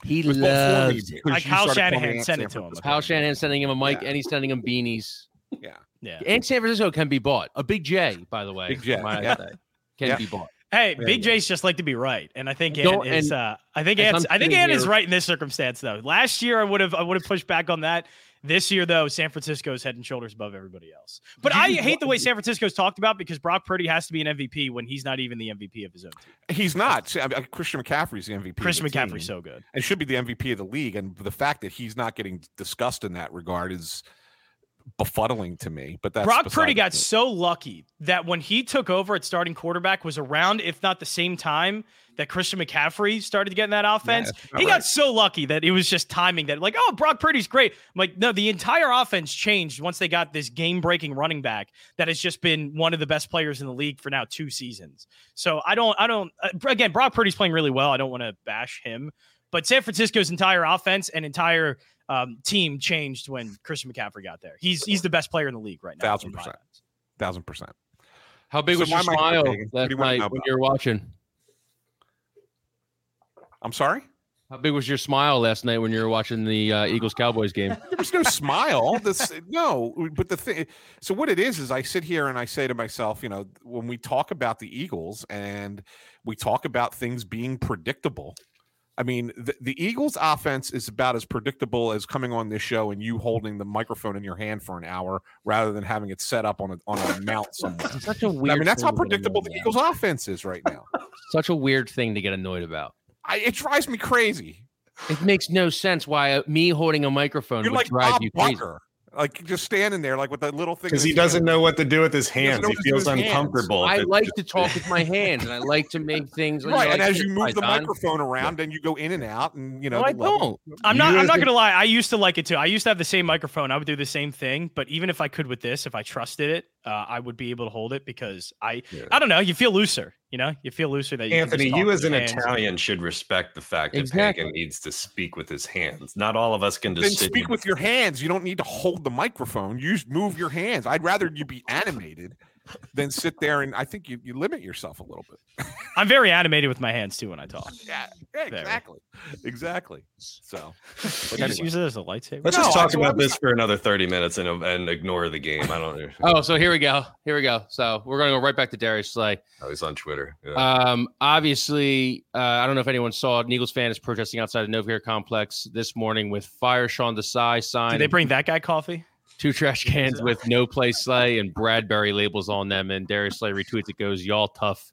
He It was bought for me loves it. because Like you Kyle Shanahan me sent it to him. Francisco. Kyle Shanahan sending him a mic Yeah. and he's sending him beanies. Yeah. Yeah. And San Francisco can be bought. A big J, by the way. Big J, yeah. say, Can Yeah. be bought. Hey, There Big you go. J's just like to be right, and I think Don't- Ant is. and Uh, I think as Ant's, I'm think sitting Ant is right in this circumstance, though. Last year, I would have I would have pushed back on that. This year, though, San Francisco is head and shoulders above everybody else. But I hate the way San Francisco's talked about because Brock Purdy has to be an MVP when he's not even the MVP of his own team. He's not. See, I mean, Christian McCaffrey's the MVP. Christian the team. McCaffrey's so good. and should be the MVP of the league. And the fact that he's not getting discussed in that regard is befuddling to me. But that's Brock Purdy got point. so lucky that when he took over at starting quarterback was around, if not the same time that Christian McCaffrey started to get in that offense. about he right. got so lucky that it was just timing that, like, oh, Brock Purdy's great. I'm like, no, the entire offense changed once they got this game breaking running back that has just been one of the best players in the league for now two seasons. So I don't, I don't, uh, again, Brock Purdy's playing really well. I don't want to bash him, but San Francisco's entire offense and entire um, team changed when Christian McCaffrey got there. He's he's the best player in the league right now. Thousand percent. thousand percent. How big So was your why am I smile Pagan? What do last you night when you were watching? I'm sorry. How big was your smile last night when you were watching the uh, Eagles Cowboys game? There was no smile. This no, but the thing. So what it is is I sit here and I say to myself, you know, when we talk about the Eagles and we talk about things being predictable. I mean, the, the Eagles' offense is about as predictable as coming on this show and you holding the microphone in your hand for an hour rather than having it set up on a on a mount somewhere. Such a weird. I mean, that's how thing to get predictable the Eagles' offense is right now. Such a weird thing to get annoyed about. I, it drives me crazy. It makes no sense why uh, me holding a microphone You're would like drive Bob you crazy. Bucker, like just standing there, like with that little thing. because he doesn't know what to do with his hands. know He what to do feels with his hands. uncomfortable. I like to talk with my hands, and I like to make things right. like and as you move the Python. microphone around, and you go in and out, and you know, No, I the level- I'm not. I'm not gonna lie. I used to like it too. I used to have the same microphone. I would do the same thing. But even if I could with this, if I trusted it, uh, I would be able to hold it because I. Yeah. I don't know. You feel looser. You know. You feel looser that you Anthony, just you as an your hands. Italian should respect the fact that Exactly. Pagan needs to speak with his hands. Not all of us can Then just sit speak here- with your hands. You don't need to hold the microphone. You just move your hands. I'd rather you be animated than sit there and I think you, you limit yourself a little bit. I'm very animated with my hands too when I talk. Yeah, yeah exactly, exactly. So, but You just use it as a lightsaber. Let's No, just talk I about was- this for another 30 minutes and, and ignore the game. I don't know. Oh, so here we go. Here we go. So we're gonna go right back to Darius Slay. Oh, he's on Twitter. Yeah. Um, obviously, uh, I don't know if anyone saw it. An Eagles fan is protesting outside of Novacare Complex this morning with "Fire Sean Desai" sign. Did they bring that guy coffee? Two trash cans with "No Place Slay" and Bradberry labels on them. And Darius Slay retweets it goes, "Y'all tough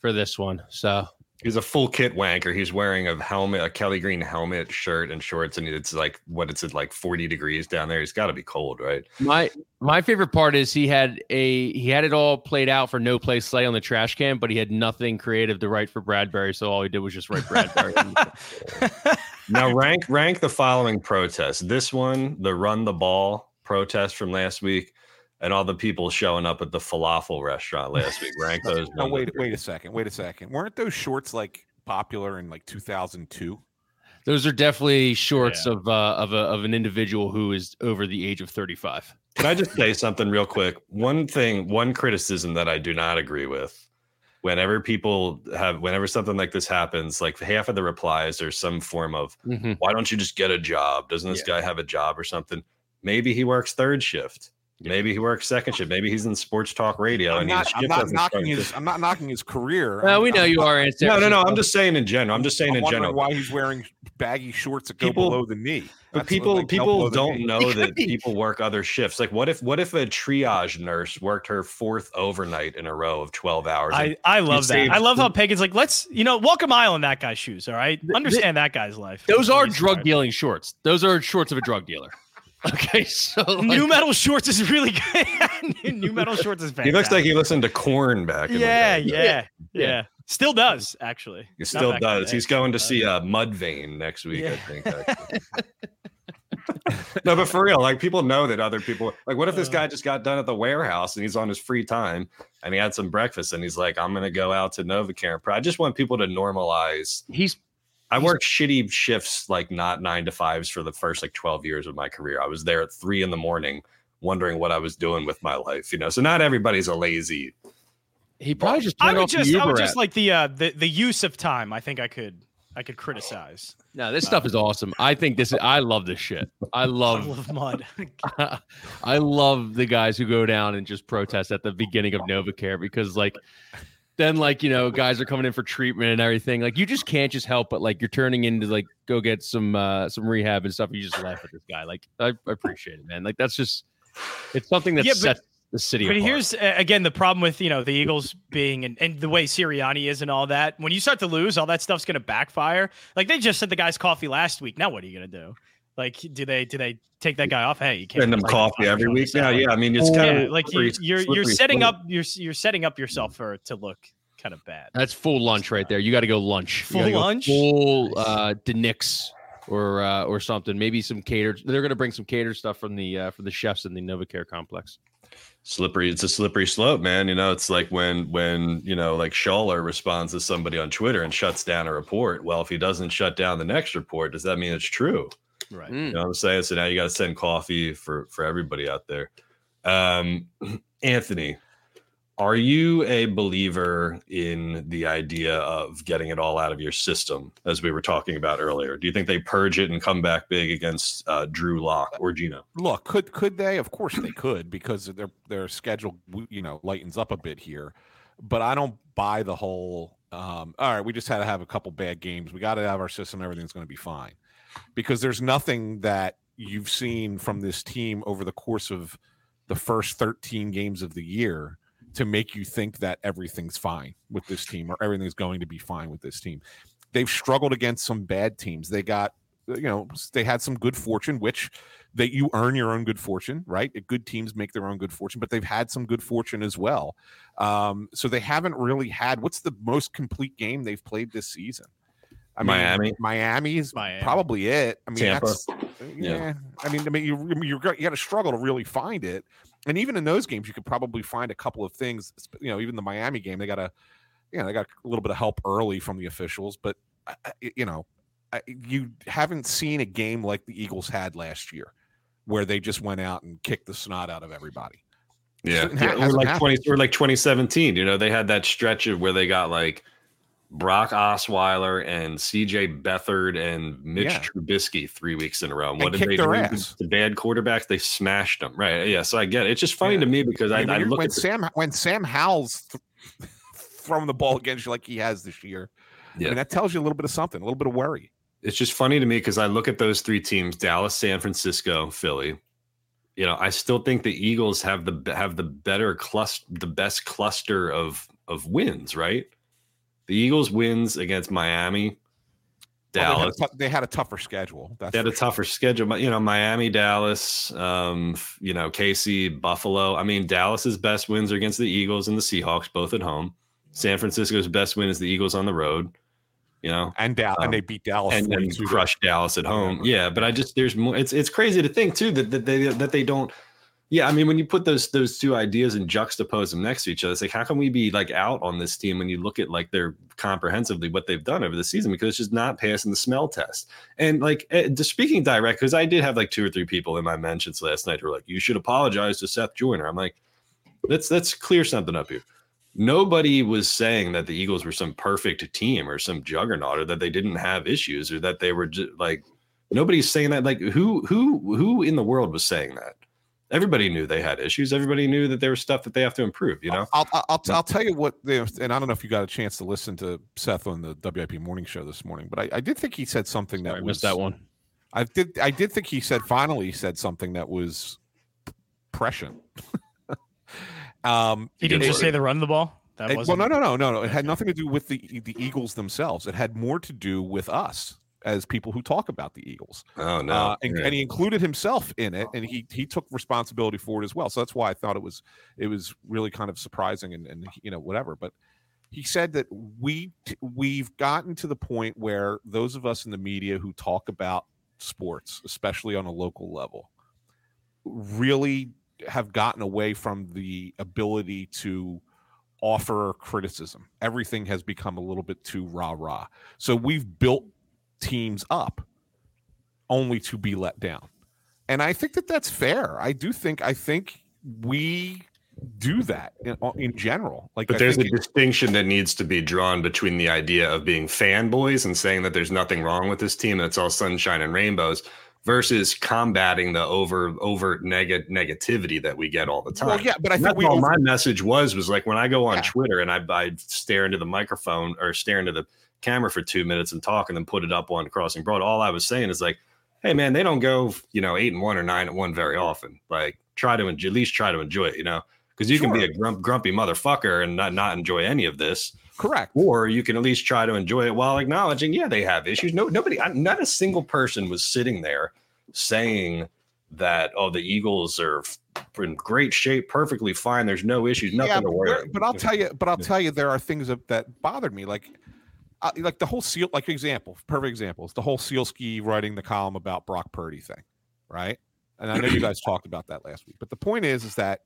for this one." So He's a full kit wanker. He's wearing a helmet, a Kelly Green helmet, shirt, and shorts, and it's like what it's at like 40 degrees down there. He's got to be cold, right? My my favorite part is he had a he had it all played out for no play slay on the trash can, but he had nothing creative to write for Bradberry, so all he did was just write Bradberry. now rank rank the following protests. This one, the run the ball protest from last week, and all the people showing up at the falafel restaurant last week. Rank those. No, wait, wait a second. Wait a second. Weren't those shorts like popular in like 2002? Those are definitely shorts Yeah. of uh, of a, of an individual who is over the age of 35. Can I just say something real quick? One thing, one criticism that I do not agree with. Whenever people have, whenever something like this happens, like half of the replies are some form of, Mhm. why don't you just get a job? Doesn't this guy have a job or something? Maybe he works third shift. Maybe he works second shift. Maybe he's in sports talk radio I'm and not, I'm not knocking his. I'm not knocking his career. No, I'm- we know I'm- you are. in No, no, no. I'm just saying in general. I'm just saying I'm in general. why he's wearing baggy shorts that go People- below the knee. But That's people like, people don't knee. know that be. people work other shifts. Like what if what if a triage nurse worked her fourth overnight in a row of 12 hours? I, I love that. saved I love how some- Pagan's like, let's, you know, welcome Isle in that guy's shoes. All right. Understand that guy's life. Those are drug smart. dealing shorts. Those are shorts of a drug dealer. Okay, so like, Nu metal shorts is really good. Nu metal shorts is fantastic. he looks like he listened to Korn back in yeah, the day. yeah, yeah, Yeah. Still does actually. He still back does. He's going to Uh, see uh, Mudvayne next week, I think. no, but for real, like people know that other people like what if this Uh. guy just got done at the warehouse and he's on his free time and he had some breakfast and he's like, I'm gonna go out to Novacare. and I just want people to normalize he's I worked shitty shifts, like not nine to fives, for the first like 12 years of my career. I was there at three in the morning, wondering what I was doing with my life. You know, so not everybody's a lazy. he probably just I would just, I would just like the uh the, the use of time. I think I could I could criticize. No, this stuff is awesome. I think this is. I love this shit. I I love. love mud. I love the guys who go down and just protest at the beginning of NovaCare because, like, then like you know, guys are coming in for treatment and everything. Like, you just can't just help but like you're turning into like go get some uh some rehab and stuff. You just laugh at this guy. Like, I, I appreciate it, man. Like, that's just it's something that Yeah, but- the city But apart. here's again the problem with you know the Eagles being and, and the way Sirianni is and all that. When you start to lose, all that stuff's gonna backfire. Like they just sent the guy's coffee last week. Now what are you gonna do? Like do they do they take that guy off? Hey, you can't Send them like, coffee fire every week. Yeah, yeah. I mean, it's Yeah, kind of like you, you're you're setting up you're you're setting up yourself for to look kind of bad. That's full lunch right there. You got to go lunch. You gotta Full go lunch? Full Nice. uh, Dinic's or uh, or something. Maybe some catered. They're going to bring some catered stuff from the uh, from the chefs in the NovaCare complex. slippery. It's a slippery slope, man. You know, it's like when when you know, like Schaller responds to somebody on Twitter and shuts down a report. Well, if he doesn't shut down the next report, does that mean it's true? Right. Mm. You know what I'm saying? So now you got to send coffee for for everybody out there. Um, Anthony, are you a believer in the idea of getting it all out of your system, as we were talking about earlier? Do you think they purge it and come back big against uh, Drew Lock or Gino? Look, could could they? Of course they could because their their schedule you know lightens up a bit here. But I don't buy the whole. Um, all right, we just had to have a couple bad games. We got to have our system. Everything's going to be fine because there's nothing that you've seen from this team over the course of the first 13 games of the year to make you think that everything's fine with this team or everything's going to be fine with this team. They've struggled against some bad teams. They got you know they had some good fortune which that you earn your own good fortune right good teams make their own good fortune but they've had some good fortune as well um, so they haven't really had what's the most complete game they've played this season I mean, Miami? Miami's Miami. probably it. I mean, Tampa. that's yeah. Yeah. I mean, I mean, you you got you got to struggle to really find it, and even in those games, you could probably find a couple of things. You know, even the Miami game, they got a, you know, they got a little bit of help early from the officials, but I- I- you know, I- you haven't seen a game like the Eagles had last year, where they just went out and kicked the snot out of everybody. Yeah, Hasn't yeah ha- or like happened. twenty or like twenty seventeen. You know, they had that stretch of where they got like Brock Osweiler and CJ Beathard and Mitch Yeah. Trubisky three weeks in a row. And And what did they do? ass. The bad quarterbacks, they smashed them. Right. Yeah. So I get it. It's just funny Yeah. to me because I, I mean, I look when at the, Sam when Sam Howell's th- throwing the ball against you like he has this year, I Yeah. mean, that tells you a little bit of something, a little bit of worry. it's just funny to me because I look at those three teams: Dallas, San Francisco, Philly. You know, I still think the Eagles have the have the better cluster, the best cluster of of wins, right? The Eagles wins against Miami, Well, Dallas. they, had a they had a tougher schedule. That's They had a tougher schedule, but you know, Miami, Dallas, um, you know, KC, Buffalo. I mean, Dallas's best wins are against the Eagles and the Seahawks, both at home. San Francisco's best win is the Eagles on the road. You know, and Dal- Um, and they beat Dallas and then crushed Dallas at home. Yeah, but I just there's more. It's it's crazy to think too that, that they that they don't. Yeah, I mean when you put those those two ideas and juxtapose them next to each other, it's like how can we be like out on this team when you look at like their comprehensively what they've done over the season because it's just not passing the smell test. And like eh, just speaking direct, because I did have like two or three people in my mentions last night who were like, "You should apologize to Seth Joyner." I'm like, let's let's clear something up here nobody was saying that the Eagles were some perfect team or some juggernaut or that they didn't have issues or that they were just like nobody's saying that like who who who in the world was saying that everybody knew they had issues everybody knew that there was stuff that they have to improve you know I'll, I'll, I'll, I'll tell you what, they, and I don't know if you got a chance to listen to Seth on the WIP morning show this morning, but I, I did think he said something that Sorry, I was missed that one. I did. I did think he said finally he said something that was prescient. um, He didn't just say the run the ball. That it- was well, no, no, no, no, no. It had nothing to do with the the Eagles themselves. It had more to do with us as people who talk about the Eagles. oh no uh, and, Yeah. and he included himself in it, and he he took responsibility for it as well. So that's why I thought it was it was really kind of surprising and and you know whatever. But he said that we we've gotten to the point where those of us in the media who talk about sports, especially on a local level, really have gotten away from the ability to offer criticism. Everything has become a little bit too rah rah. So we've built teams up only to be let down. And I think that that's fair. I do think I think we do that in, uh, in general. Like, but I there's a it- distinction that needs to be drawn between the idea of being fanboys and saying that there's nothing wrong with this team that's all sunshine and rainbows versus combating the over overt neg- negativity that we get all the time well, yeah, but I think we all my message was was like when I go on Yeah. Twitter and I, I stare into the microphone or stare into the camera for two minutes and talk and then put it up on Crossing Broad. All I was saying is like, hey man, they don't go you know eight and one or nine and one very often. Like try to en- at least try to enjoy it, you know, because you can be a grump, grumpy motherfucker and not not enjoy any of this, correct. or you can at least try to enjoy it while acknowledging yeah they have issues. No nobody, I- not a single person was sitting there saying that oh the Eagles are in great shape, perfectly fine. There's no issues, nothing yeah, to worry. about. but I'll tell you, but I'll tell you, there are things that, that bothered me, like, uh, like the whole seal, like example, perfect example is the whole Sielski writing the column about Brock Purdy thing, right? And I know you guys talked about that last week, but the point is, is that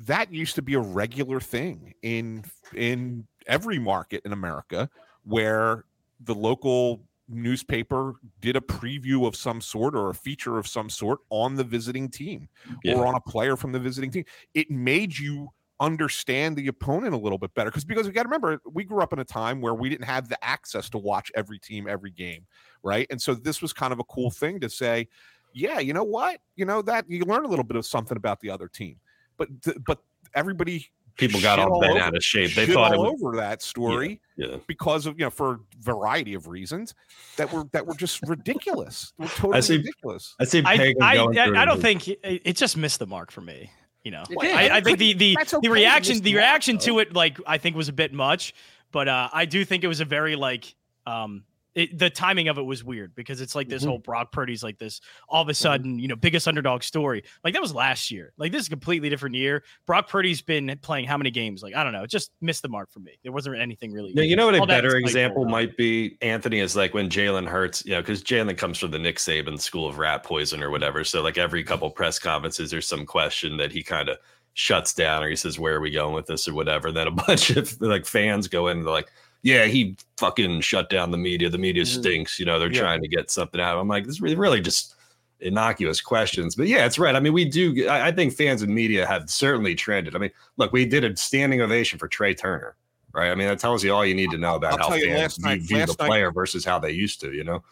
that used to be a regular thing in in every market in America where the local newspaper did a preview of some sort or a feature of some sort on the visiting team Yeah. or on a player from the visiting team. It made you understand the opponent a little bit better because because we got to remember we grew up in a time where we didn't have the access to watch every team every game, right? And so this was kind of a cool thing to say, yeah, you know what? You know that you learn a little bit of something about the other team. But th- but everybody People got shit all bent over- out of shape. They shit thought it all was over that story yeah. because of you know for a variety of reasons that were that were just ridiculous. Were totally see- ridiculous. I see I Pagan I, going I, I don't think it, it just missed the mark for me. You know, I, I think the the, That's the reaction the reaction to it like I think was a bit much, but uh, I do think it was a very like um it, the timing of it was weird because it's like this Mm-hmm. whole Brock Purdy's like this all of a sudden you know biggest underdog story like that was last year like this is a completely different year. Brock Purdy's been playing how many games like I don't know it just missed the mark for me. There wasn't anything really. Yeah, you know what a all better example might be, Anthony, is like when Jalen Hurts, you know, because Jalen comes from the Nick Saban school of rat poison or whatever. So like every couple press conferences, there's some question that he kind of shuts down or he says, Where are we going with this or whatever. Then a bunch of like fans go in and they're like, Yeah, he fucking shut down the media. The media Mhm. stinks. You know, they're Yeah. trying to get something out. I'm like, this is really, really just innocuous questions. But yeah, it's right. I mean, we do I, I think fans and media have certainly trended. I mean, look, we did a standing ovation for Trea Turner right? I mean, that tells you all you need to know about I'll how fans last night- view, view the night- player versus how they used to. You know,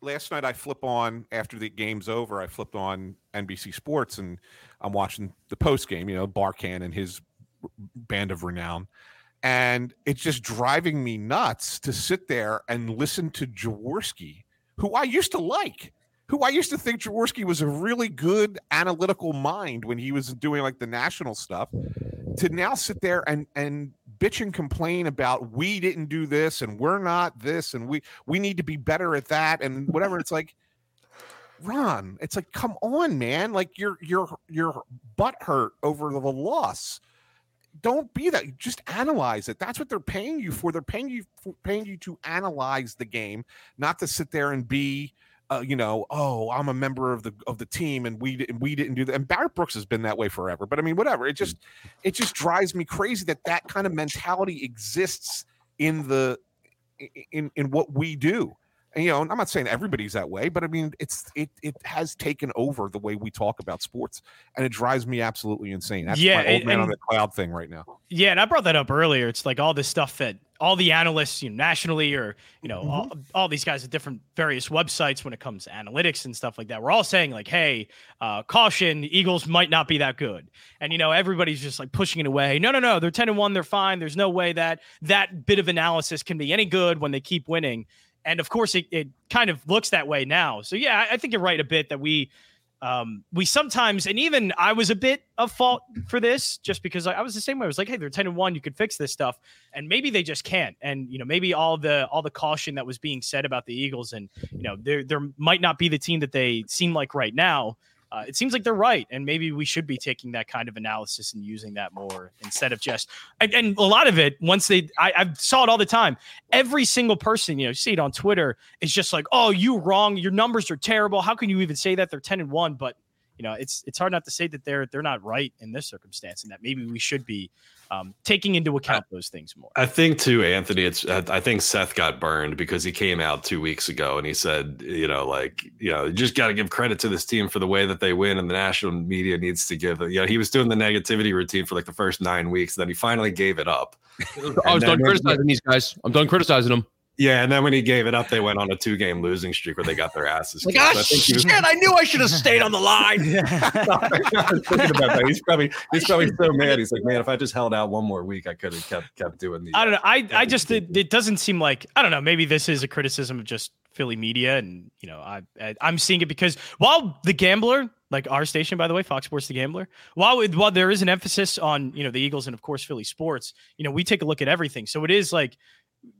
last night I flip on after the game's over. I flipped on NBC Sports and I'm watching the post game. You know, Barkann and his band of renown, and it's just driving me nuts to sit there and listen to Jaworski, who I used to like. Who I used to think Jaworski was a really good analytical mind when he was doing like the national stuff, to now sit there and and bitch and complain about we didn't do this and we're not this and we we need to be better at that and whatever. It's like, Ron, it's like, come on, man. Like you're you're you're butt hurt over the loss. Don't be that. Just analyze it. That's what they're paying you for. They're paying you for, paying you to analyze the game, not to sit there and be uh, you know, oh, I'm a member of the of the team, and we didn't we didn't do that. And Barrett Brooks has been that way forever. But I mean, whatever. It just it just drives me crazy that that kind of mentality exists in the in in what we do. And, you know, I'm not saying everybody's that way, but I mean, it's it it has taken over the way we talk about sports, and it drives me absolutely insane. That's Yeah, my old and- man on the cloud thing right now. Yeah, and I brought that up earlier. It's like all this stuff that all the analysts, you know, nationally or you know, all, all these guys at different various websites when it comes to analytics and stuff like that. We're all saying like, "Hey, uh, caution, the Eagles might not be that good," and you know, everybody's just like pushing it away. No, no, no, they're ten and one, they're fine. There's no way that that bit of analysis can be any good when they keep winning. And of course, it, it kind of looks that way now. So yeah, I- think you're right a bit that we um, we sometimes, and even I was a bit of fault for this, just because I, I was the same way. I was like, hey, they're ten and one, you could fix this stuff, and maybe they just can't. And you know, maybe all the all the caution that was being said about the Eagles, and you know, there there might not be the team that they seem like right now. Uh, it seems like they're right, and maybe we should be taking that kind of analysis and using that more instead of just. And, and a lot of it, once they, I, I saw it all the time. Every single person, you know, you see it on Twitter, is just like, "Oh, you wrong. Your numbers are terrible. How can you even say that they're ten and one?" But you know, it's it's hard not to say that they're they're not right in this circumstance, and that maybe we should be um, taking into account those things more. I think too, Anthony. It's I I think Seth got burned because he came out two weeks ago and he said, you know, like you know, you just got to give credit to this team for the way that they win, and the national media needs to give. You know, he was doing the negativity routine for like the first nine weeks, then he finally gave it up. I was done criticizing these guys. I'm done criticizing them. Yeah, and then when he gave it up, they went on a two-game losing streak where they got their asses. Like, kicked. ah, I think he was- shit! I knew I should have stayed on the line. Thinking about that. He's probably he's probably so mad. He's like, man, if I just held out one more week, I could have kept kept doing the. I don't know. I, I just it, it doesn't seem like I don't know. Maybe this is a criticism of just Philly media, and you know, I, I I'm seeing it because while the Gambler, like our station, by the way, Fox Sports, the Gambler, while it, while there is an emphasis on you know the Eagles and of course Philly sports, you know, we take a look at everything. So it is like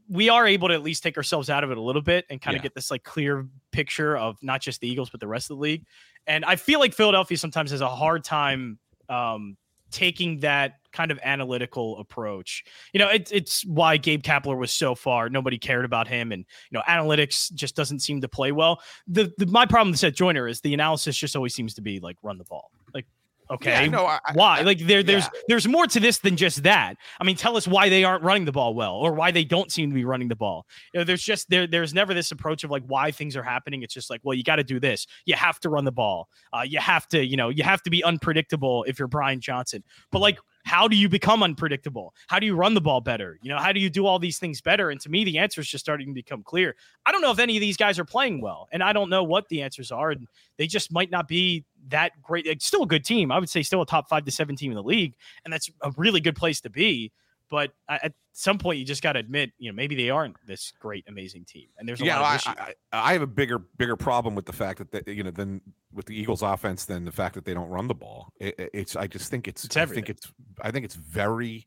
we are able to at least take ourselves out of it a little bit and kind of get this like clear picture of not just the Eagles but the rest of the league. And I feel like Philadelphia sometimes has a hard time um, taking that kind of analytical approach. You know, it's it's why Gabe Kapler was so far. Nobody cared about him, and you know, analytics just doesn't seem to play well. The, the my problem with Seth Joyner is the analysis just always seems to be like run the ball. Like, okay, Yeah, no, I, why? I- like there, there's yeah. there's more to this than just that. I mean, tell us why they aren't running the ball well, or why they don't seem to be running the ball. You know, there's just there there's never this approach of like why things are happening. It's just like, well, you got to do this. You have to run the ball. Uh, you have to, you know, you have to be unpredictable if you're Brian Johnson. But like, how do you become unpredictable? How do you run the ball better? You know, how do you do all these things better? And to me, the answer is just starting to become clear. I don't know if any of these guys are playing well, and I don't know what the answers are, and they just might not be that great. It's still a good team. I would say still a top five to seven team in the league, and that's a really good place to be. But at some point, you just got to admit, you know, maybe they aren't this great, amazing team, and there's a yeah, lot of I, issues. I, I have a bigger bigger problem with the fact that they, you know than with the Eagles' offense than the fact that they don't run the ball. It, it- it's I just think it's, It's I think it's I think it's very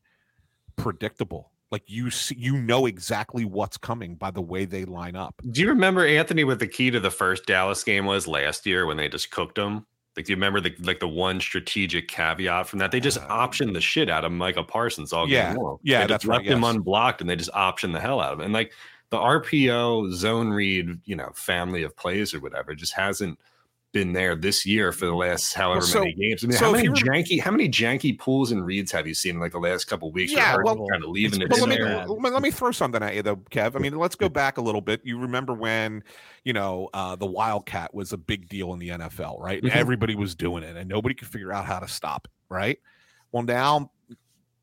predictable. Like you see, you know exactly what's coming by the way they line up. Do you remember Anthony what the key to the first Dallas game was last year when they just cooked them? Like, do you remember the like the one strategic caveat from that? They just Uh, optioned the shit out of Micah Parsons all Yeah, game long. yeah, they that's right, left him yes. unblocked and they just optioned the hell out of him. And like the RPO zone read, you know, family of plays or whatever, just hasn't been there this year for the last however so- many games. I mean, so how many you janky, how many janky pools and reads have you seen in like the last couple weeks? Yeah, well, kind of leaving it it's But in let me, been there. bad. let me throw something at you though, Kev. I mean, let's go back a little bit. You remember when you know uh, the Wildcat was a big deal in the NFL, right? And Mhm. everybody was doing it, and nobody could figure out how to stop it, right? Well, now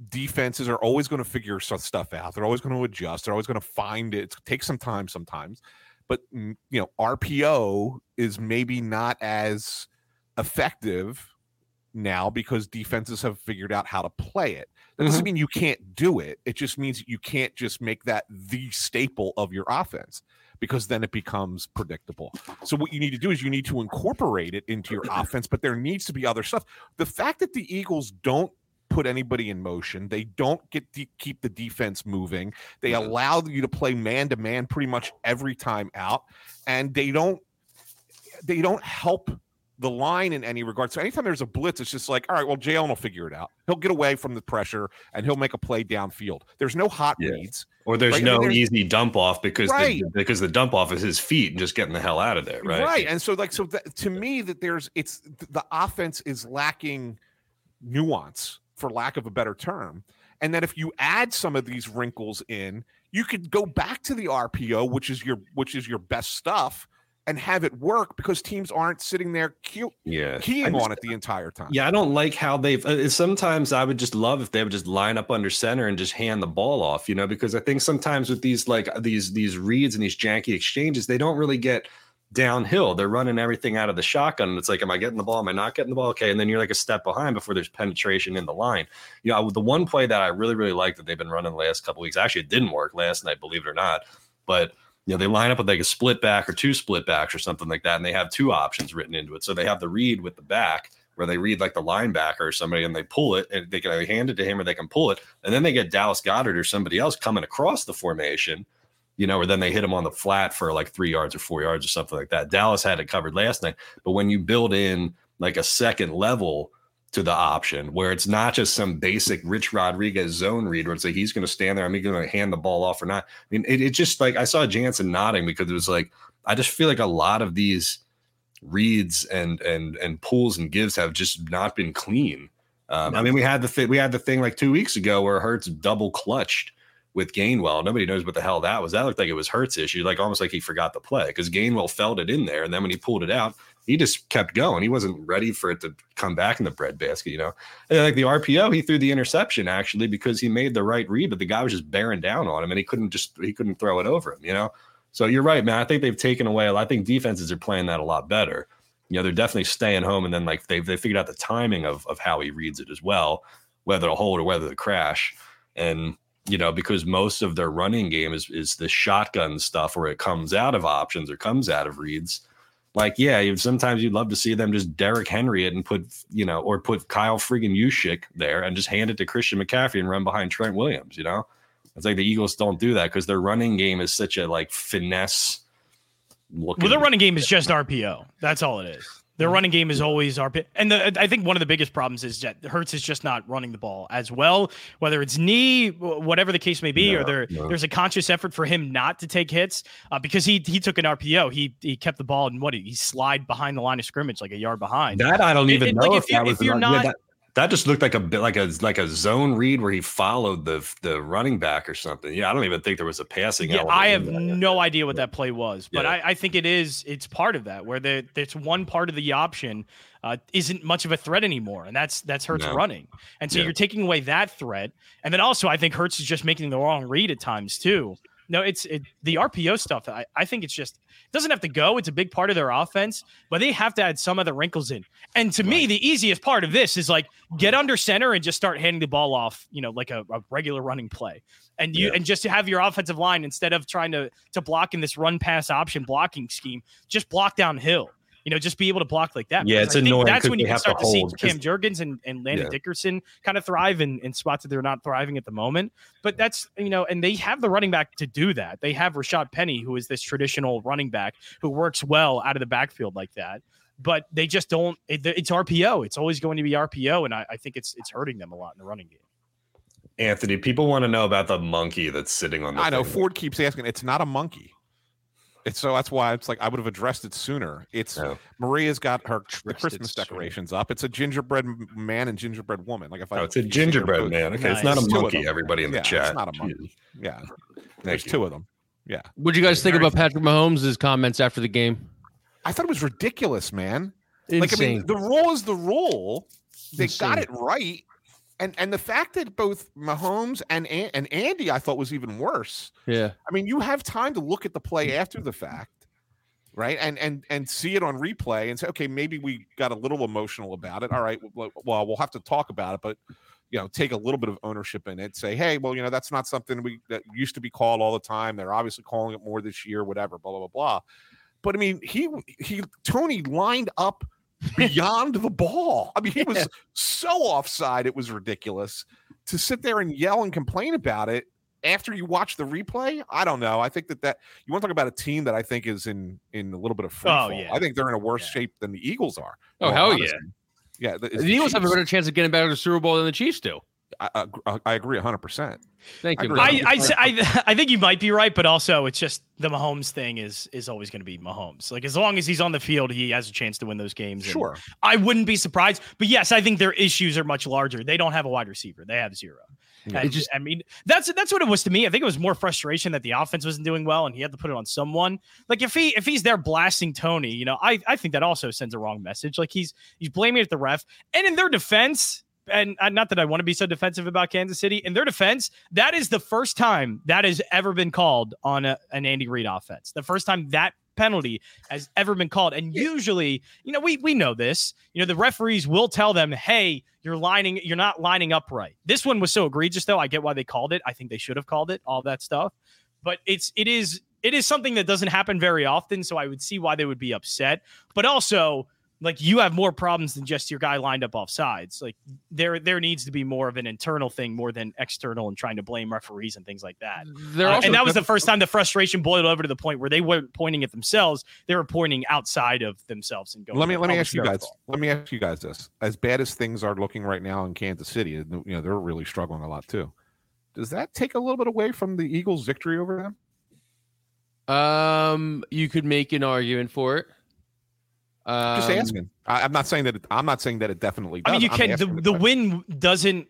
defenses are always going to figure stuff out. They're always going to adjust. They're always going to find it. It takes some time sometimes, but mm, you know, RPO is maybe not as effective now because defenses have figured out how to play it. That doesn't mean you can't do it. It just means you can't just make that the staple of your offense because then it becomes predictable. So what you need to do is you need to incorporate it into your offense, but there needs to be other stuff. The fact that the Eagles don't put anybody in motion. They don't get to keep the defense moving. They mm-hmm. allow you to play man to man pretty much every time out, and they don't they don't help the line in any regard. So anytime there's a blitz, it's just like, all right, well, Jalen will figure it out. He'll get away from the pressure and he'll make a play downfield. There's no hot Yeah. reads. Or there's Right, I mean, no there's- easy dump off because Right. the, because the dump off is his feet and just getting the hell out of there, right? And so like so that, to me that there's it's the offense is lacking nuance for lack of a better term. And that if you add some of these wrinkles in, you could go back to the RPO, which is your which is your best stuff, and have it work because teams aren't sitting there cute, Yeah. Keying just- on it the entire time. Yeah, I don't like how they've. Uh, sometimes I would just love if they would just line up under center and just hand the ball off, you know, because I think sometimes with these like these these reads and these janky exchanges, they don't really get downhill. They're running everything out of the shotgun, and it's like, am I getting the ball? Am I not getting the ball? Okay, and then you're like a step behind before there's penetration in the line. You know, the one play that I really really like that they've been running the last couple weeks. Actually, it didn't work last night, believe it or not, but you know, they line up with like a split back or two split backs or something like that, and they have two options written into it. So they have the read with the back where they read like the linebacker or somebody and they pull it and they can either hand it to him or they can pull it. And then they get Dallas Goedert or somebody else coming across the formation, you know, or then they hit him on the flat for like three yards or four yards or something like that. Dallas had it covered last night. But when you build in like a second level to the option where it's not just some basic Rich Rodriguez zone read where it's like he's going to stand there, I'm going to hand the ball off or not. I mean, it, it just like I saw Jansen nodding because it was like I just feel like a lot of these reads and and and pulls and gives have just not been clean. Um, I mean, we had the thing we had the thing like two weeks ago where Hurts double clutched with Gainwell. Nobody knows what the hell that was. That looked like it was Hurts issue, like almost like he forgot the play because Gainwell felt it in there, and then when he pulled it out, he just kept going. He wasn't ready for it to come back in the breadbasket, you know. And like the RPO, he threw the interception actually because he made the right read, but the guy was just bearing down on him, and he couldn't just he couldn't throw it over him, you know. So you're right, man. I think they've taken away. I think defenses are playing that a lot better. You know, they're definitely staying home, and then like they've they figured out the timing of of how he reads it as well, whether to hold or whether to crash, and you know because most of their running game is is the shotgun stuff where it comes out of options or comes out of reads. Like yeah, sometimes you'd love to see them just Derrick Henry it and put you know or put Kyle friggin' Juszczyk there and just hand it to Christian McCaffrey and run behind Trent Williams. You know, it's like the Eagles don't do that because their running game is such a like finesse. Looking. Well, their running game is just RPO. That's all it is. Their running game is always our pit. And the, I think one of the biggest problems is that Hurts is just not running the ball as well, whether it's knee, whatever the case may be, or there no. there's a conscious effort for him not to take hits uh, because he he took an RPO. He he kept the ball and what he slide behind the line of scrimmage like a yard behind. That I don't even it- know like, if, you- that was if you're an- yeah, that, that just looked like a bit like a like a zone read where he followed the the running back or something. Yeah, I don't even think there was a passing. Yeah, I have no idea what that play was, but Yeah. I, I think it is. It's part of that where the there's one part of the option uh, isn't much of a threat anymore, and that's that's Hurts No. running, and so Yeah. you're taking away that threat, and then also I think Hurts is just making the wrong read at times too. No, it's it, the RPO stuff. I, I think it's just it doesn't have to go. It's a big part of their offense, but they have to add some other wrinkles in. And to me, the easiest part of this is like get under center and just start handing the ball off, you know, like a, a regular running play. And you Yeah. and just to have your offensive line instead of trying to to block in this run pass option blocking scheme, just block downhill. You know, just be able to block like that. Yeah, Because it's I think annoying That's 'cause when you can have to start to, see hold, 'cause- Cam Jurgens and, and Landon Yeah. Dickerson kind of thrive in, in spots that they're not thriving at the moment. But that's you know, and they have the running back to do that. They have Rashad Penny, who is this traditional running back who works well out of the backfield like that. But they just don't. It, it's RPO. It's always going to be RPO, and I, I think it's it's hurting them a lot in the running game. Anthony, people want to know about the monkey that's sitting on the. I know thing. Ford keeps asking. It's not a monkey. It's so that's why it's like I would have addressed it sooner. It's Oh. Maria's got her the Addressed Christmas sooner. decations up. It's a gingerbread man and gingerbread woman. Like if I Oh, it's a you see their gingerbread photo- man. Okay, it's not a Nice. Monkey. Everybody in the Yeah, it's chat. not a monkey. Jeez. Yeah, Thank there's you. two of them. Yeah, What do you guys think about Patrick Mahomes' comments after the game? I thought it was ridiculous, man. Insane. Like I mean, the rule is the rule. They got it right, and and the fact that both Mahomes and and Andy, I thought was even worse. yeah. I mean, you have time to look at the play mm-hmm. after the fact, right? And and and see it on replay and say, okay, maybe we got a little emotional about it. All right, well, well, we'll have to talk about it, but you know, take a little bit of ownership in it. Say, hey, well, you know, that's not something we that used to be called all the time. They're obviously calling it more this year, whatever, blah blah blah blah. But I mean, he he Toney lined up beyond the ball. I mean, he was so offside, it was ridiculous. To sit there and yell and complain about it after you watch the replay, I don't know. I think that that you want to talk about a team that I think is in in a little bit of oh, free Oh, fall. yeah. I think they're in a worse Yeah. shape than the Eagles are. Oh, hell yeah. Yeah, the, it's The Eagles have a better chance of getting back to the Super Bowl than the Chiefs do. I, I, I agree 100%. Thank you. I, I, I, I think you might be right, but also it's just the Mahomes thing is is always going to be Mahomes. Like as long as he's on the field, he has a chance to win those games. and Sure. I wouldn't be surprised. But yes, I think their issues are much larger. They don't have a wide receiver. They have zero. Yeah. And just- I mean, that's that's what it was to me. I think it was more frustration that the offense wasn't doing well, and he had to put it on someone. Like if he if he's there blasting Toney, you know, I I think that also sends a wrong message. Like he's he's blaming it at the ref, and in their defense. And uh, not that I want to be so defensive about Kansas City. In their defense, that is the first time that has ever been called on a, an Andy Reid offense. The first time that penalty has ever been called. And usually, you know, we we know this. You know, the referees will tell them, "Hey, you're lining, you're not lining up right." This one was so egregious, though. I get why they called it. I think they should have called it. All that stuff, but it's it is it is something that doesn't happen very often. So I would see why they would be upset. But also, like you have more problems than just your guy lined up off sides. Like there there needs to be more of an internal thing more than external and trying to blame referees and things like that. Uh, also and that was the first time the frustration boiled over to the point where they weren't pointing at themselves; they were pointing outside of themselves and going. Let me let me "Oh, ask you guys. fault." Let me ask you guys this: as bad as things are looking right now in Kansas City, you know they're really struggling a lot too. Does that take a little bit away from the Eagles' victory over them? Um, you could make an argument for it. Um, Just asking. I, I'm not saying that. It, I'm not saying that it definitely. Does. I mean, you I'm can. The, asking the win doesn't.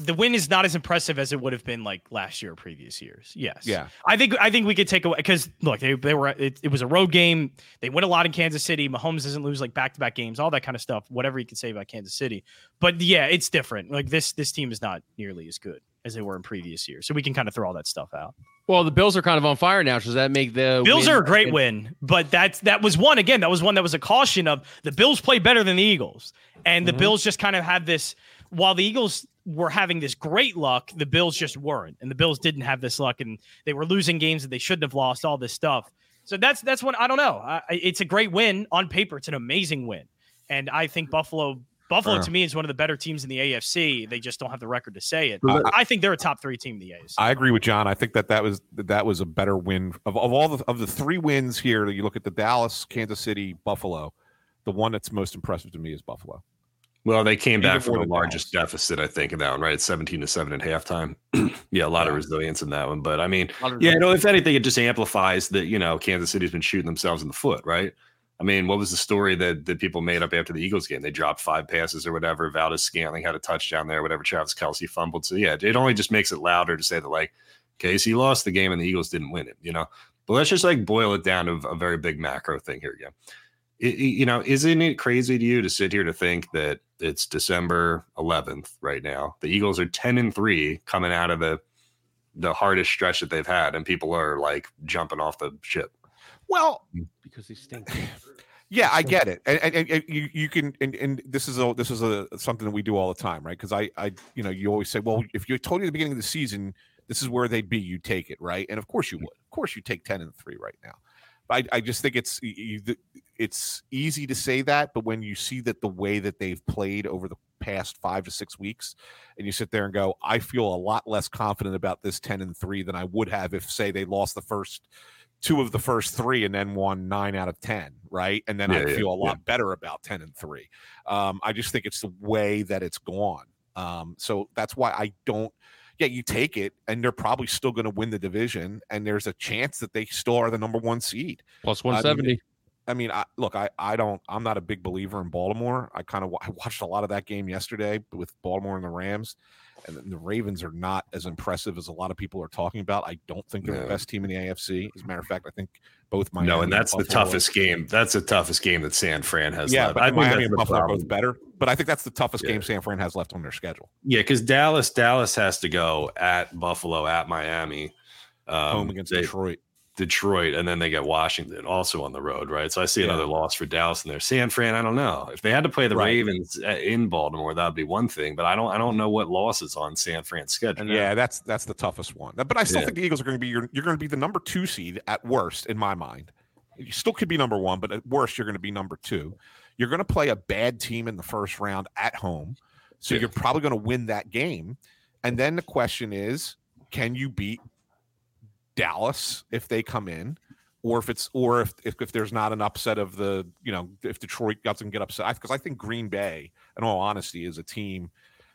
The win is not as impressive as it would have been like last year or previous years. Yes. Yeah. I think I think we could take away because look, they, they were it, it was a road game. They win a lot in Kansas City. Mahomes doesn't lose like back to back games, all that kind of stuff. Whatever you can say about Kansas City, but yeah, it's different. Like this this team is not nearly as good as they were in previous years. So we can kind of throw all that stuff out. Well, the Bills are kind of on fire now. So does that make the Bills win- are a great win, but that's that was one again. That was one that was a caution of the Bills play better than the Eagles, and the Mhm. Bills just kind of had this. While the Eagles were having this great luck, the Bills just weren't, and the Bills didn't have this luck, and they were losing games that they shouldn't have lost. All this stuff. So that's that's what I don't know. I- it's a great win on paper. It's an amazing win, and I think Buffalo. Buffalo Uh. to me is one of the better teams in the AFC. They just don't have the record to say it. I- I think they're a top three team in the AFC. I agree with John. I think that that was that was a better win of, of all the of the three wins here. You look at the Dallas, Kansas City, Buffalo. The one that's most impressive to me is Buffalo. Well, they came Even back from more the largest Dallas. deficit, I think, in that one, right? It's 17 to 7 at halftime. yeah, a lot of resilience in that one. But I mean, A lot of- yeah, no, if anything, it just amplifies that, you know, Kansas City's been shooting themselves in the foot, right? I mean, what was the story that, that people made up after the Eagles game? They dropped five passes or whatever. Valdes-Scantling had a touchdown there, whatever. Travis Kelce fumbled. So, yeah, it only just makes it louder to say that, like, KC lost the game and the Eagles didn't win it, you know? But let's just like boil it down to a very big macro thing here again. It- you know, isn't it crazy to you to sit here to think that it's December 11th right now? The Eagles are 10 and 3 coming out of the the hardest stretch that they've had and people are like jumping off the ship. Well, mm. because they stink. Yeah, I get it, and, and, and- and you you can and, and this is a this is a something that we do all the time, right? Because I I you know you always say, well, if you told you at the beginning of the season this is where they'd be, you take it, right? And of course you mm. would, of course you take ten and three right now. But I, I just think it's you, you- it's easy to say that, but when you see that the way that they've played over the past five to six weeks, and you sit there and go, I feel a lot less confident about this ten and three than I would have if, say, they lost the first two of the first three and then won nine out of ten, right? And then Yeah, I yeah, feel a yeah. lot better about ten and three. Um, I just think it's the way that it's gone. Um, so that's why I don't. Yeah, you take it, and they're probably still going to win the division, and there's a chance that they still are the number one seed. 170. I mean, I, mean, I, look, I, I don't, I'm not a big believer in Baltimore. I kind of I watched a lot of that game yesterday with Baltimore and the Rams, and the- Ravens are not as impressive as a lot of people are talking about. I don't think they're No. the best team in the AFC. As a matter of fact, I think both Miami no, and that's the toughest game. That's the toughest game that San Fran has Yeah, left. but I Miami and Buffalo are both better. But I think that's the toughest Yeah. game San Fran has left on their schedule. Yeah, because Dallas, Dallas has to go at Buffalo, at Miami, um, Home against they- Detroit. Detroit, and then they get Washington also on the road, right? So I see Yeah. another loss for Dallas in there. San Fran, I don't know if they had to play the Right. Ravens uh, in Baltimore, that'd be one thing, but I don't, I don't know what losses on San Fran's schedule. And, Yeah, that's that's the toughest one. But I still Yeah. think the Eagles are going to be your, you're going to be the number two seed at worst in my mind. You still could be number one, but at worst you're going to be number two. You're going to play a bad team in the first round at home. So Yeah. you're probably going to win that game. And then the question is, can you beat Dallas if they come in? Or if it's or if, if if there's not an upset of the you know if Detroit doesn't get upset because I think Green Bay in all honesty is a team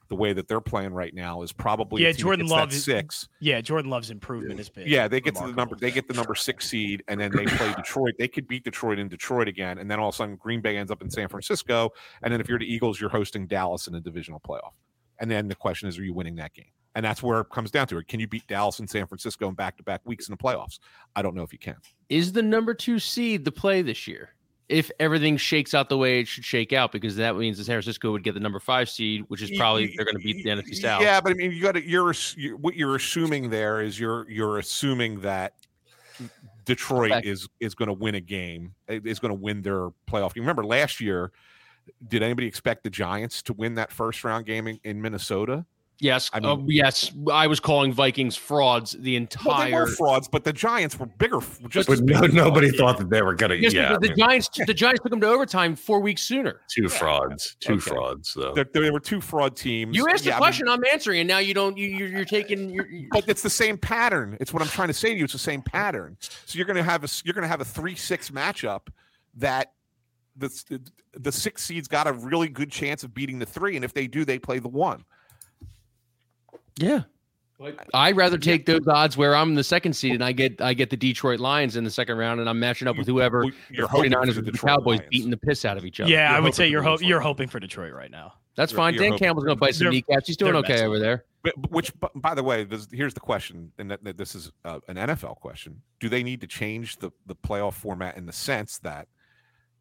the way that they're playing right now is probably Yeah, Jordan gets that Love is- six Yeah, Jordan Love's improvement has been. yeah, they get to the number. They get the number six seed, and then they play Detroit. They could beat Detroit in Detroit again, and then all of a sudden Green Bay ends up in San Francisco, and then if you're the Eagles, you're hosting Dallas in a divisional playoff. And then the question is, are you winning that game? And that's where it comes down to it. Can you beat Dallas and San Francisco in back-to-back weeks in the playoffs? I don't know if you can. Is the number two seed the play this year? If everything shakes out the way it should shake out, because that means that San Francisco would get the number five seed, which is probably they're going to beat the NFC South. Yeah, but I mean, you got to. You're, you what you're assuming there is you're you're assuming that Detroit is is going to win a game, is going to win their playoff game. Remember last year, did anybody expect the Giants to win that first round game in, in Minnesota? Yes, I uh, yes. I was calling Vikings frauds the Well, they entire. were frauds, but the Giants were bigger. Just But no, big. nobody thought that they were gonna. Yes, yeah, because I the mean, Giants, the Giants took them to overtime four weeks sooner. two frauds, two Okay. frauds. Though. There, there were two fraud teams. You asked Yeah, a I mean, question, I'm answering, and now you don't. You, you're, you're taking. You're, you but it's the same pattern. It's what I'm trying to say to you. It's the same pattern. So you're going to have a you're going to have a three six matchup that the the six seeds got a really good chance of beating the three, and if they do, they play the one. Yeah. I'd rather take those odds where I'm the second seed and I get I get the Detroit Lions in the second round, and I'm matching up with whoever. Well, The You're hoping for 49ers the and the Detroit Cowboys Lions. beating the piss out of each other. Yeah, I You're would say you're ho- you're hoping for Detroit right now. That's You're- fine. you're Dan hoping Campbell's going to bite some They're- kneecaps. He's doing okay messy. over there. But, but which, by the way, this, here's the question, and that, that this is uh, an NFL question: Do they need to change the the playoff format in the sense that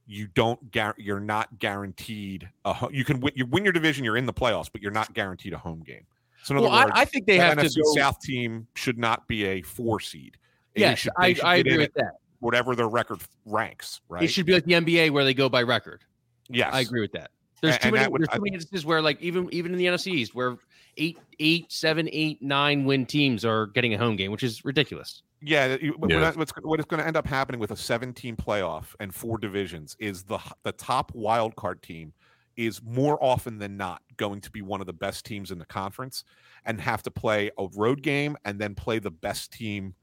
you don't gar- you're not guaranteed a ho- you can win you win your division, you're in the playoffs, but you're not guaranteed a home game. So in Well, words, I, I think they that have to go. South team should not be a four seed. They yes, should- I, I agree with that. whatever their record ranks. Right? It should be like the NBA where they go by record. yes, I agree with that. There's A- too and many. that would- there's I- too many instances where, like, even even in the NFC East, where eight, eight, seven, eight, nine win teams are getting a home game, which is ridiculous. Yeah, you- Yeah. what- what's what is going to end up happening with a 17 playoff and four divisions is the the top wild card team is more often than not going to be one of the best teams in the conference and have to play a road game and then play the best team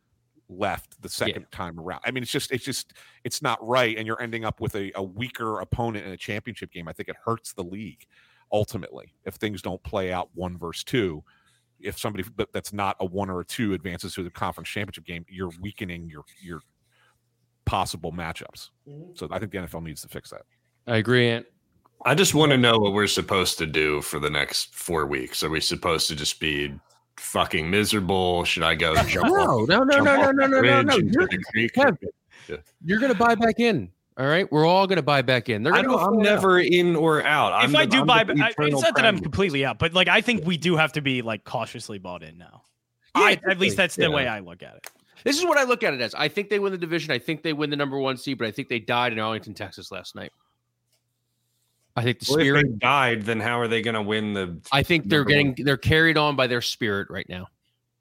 left the second time around. I mean, it's just it's just it's not right, and you're ending up with a, a weaker opponent in a championship game. I think it hurts the league ultimately if things don't play out one versus two if somebody that- that's not a one or a two advances to the conference championship game, you're weakening your your possible matchups. Mm-hmm. So I think the NFL needs to fix that. I agree, Ant. I just want to know what we're supposed to do for the next four weeks. Are we supposed to just be fucking miserable? Should I go jump off, No, no, no, jump no, off no, no, the no, no, bridge no. You're, the creek? You're going to buy back in. All right, we're all going to buy back in. They're I going to. don't, I'm never in or out. I'm if the- I do I'm buy, the I, it's not that I'm completely out, but like I think we do have to be like cautiously bought in now. Yeah, I, at least that's the Yeah. way I look at it. This is what I look at it as. I think they win the division. I think they win the number one seed, but I think they died in Arlington, Texas last night. I think the Well, if spirit. they died, then how are they going to win the? I think they're number one. getting they're carried on by their spirit right now.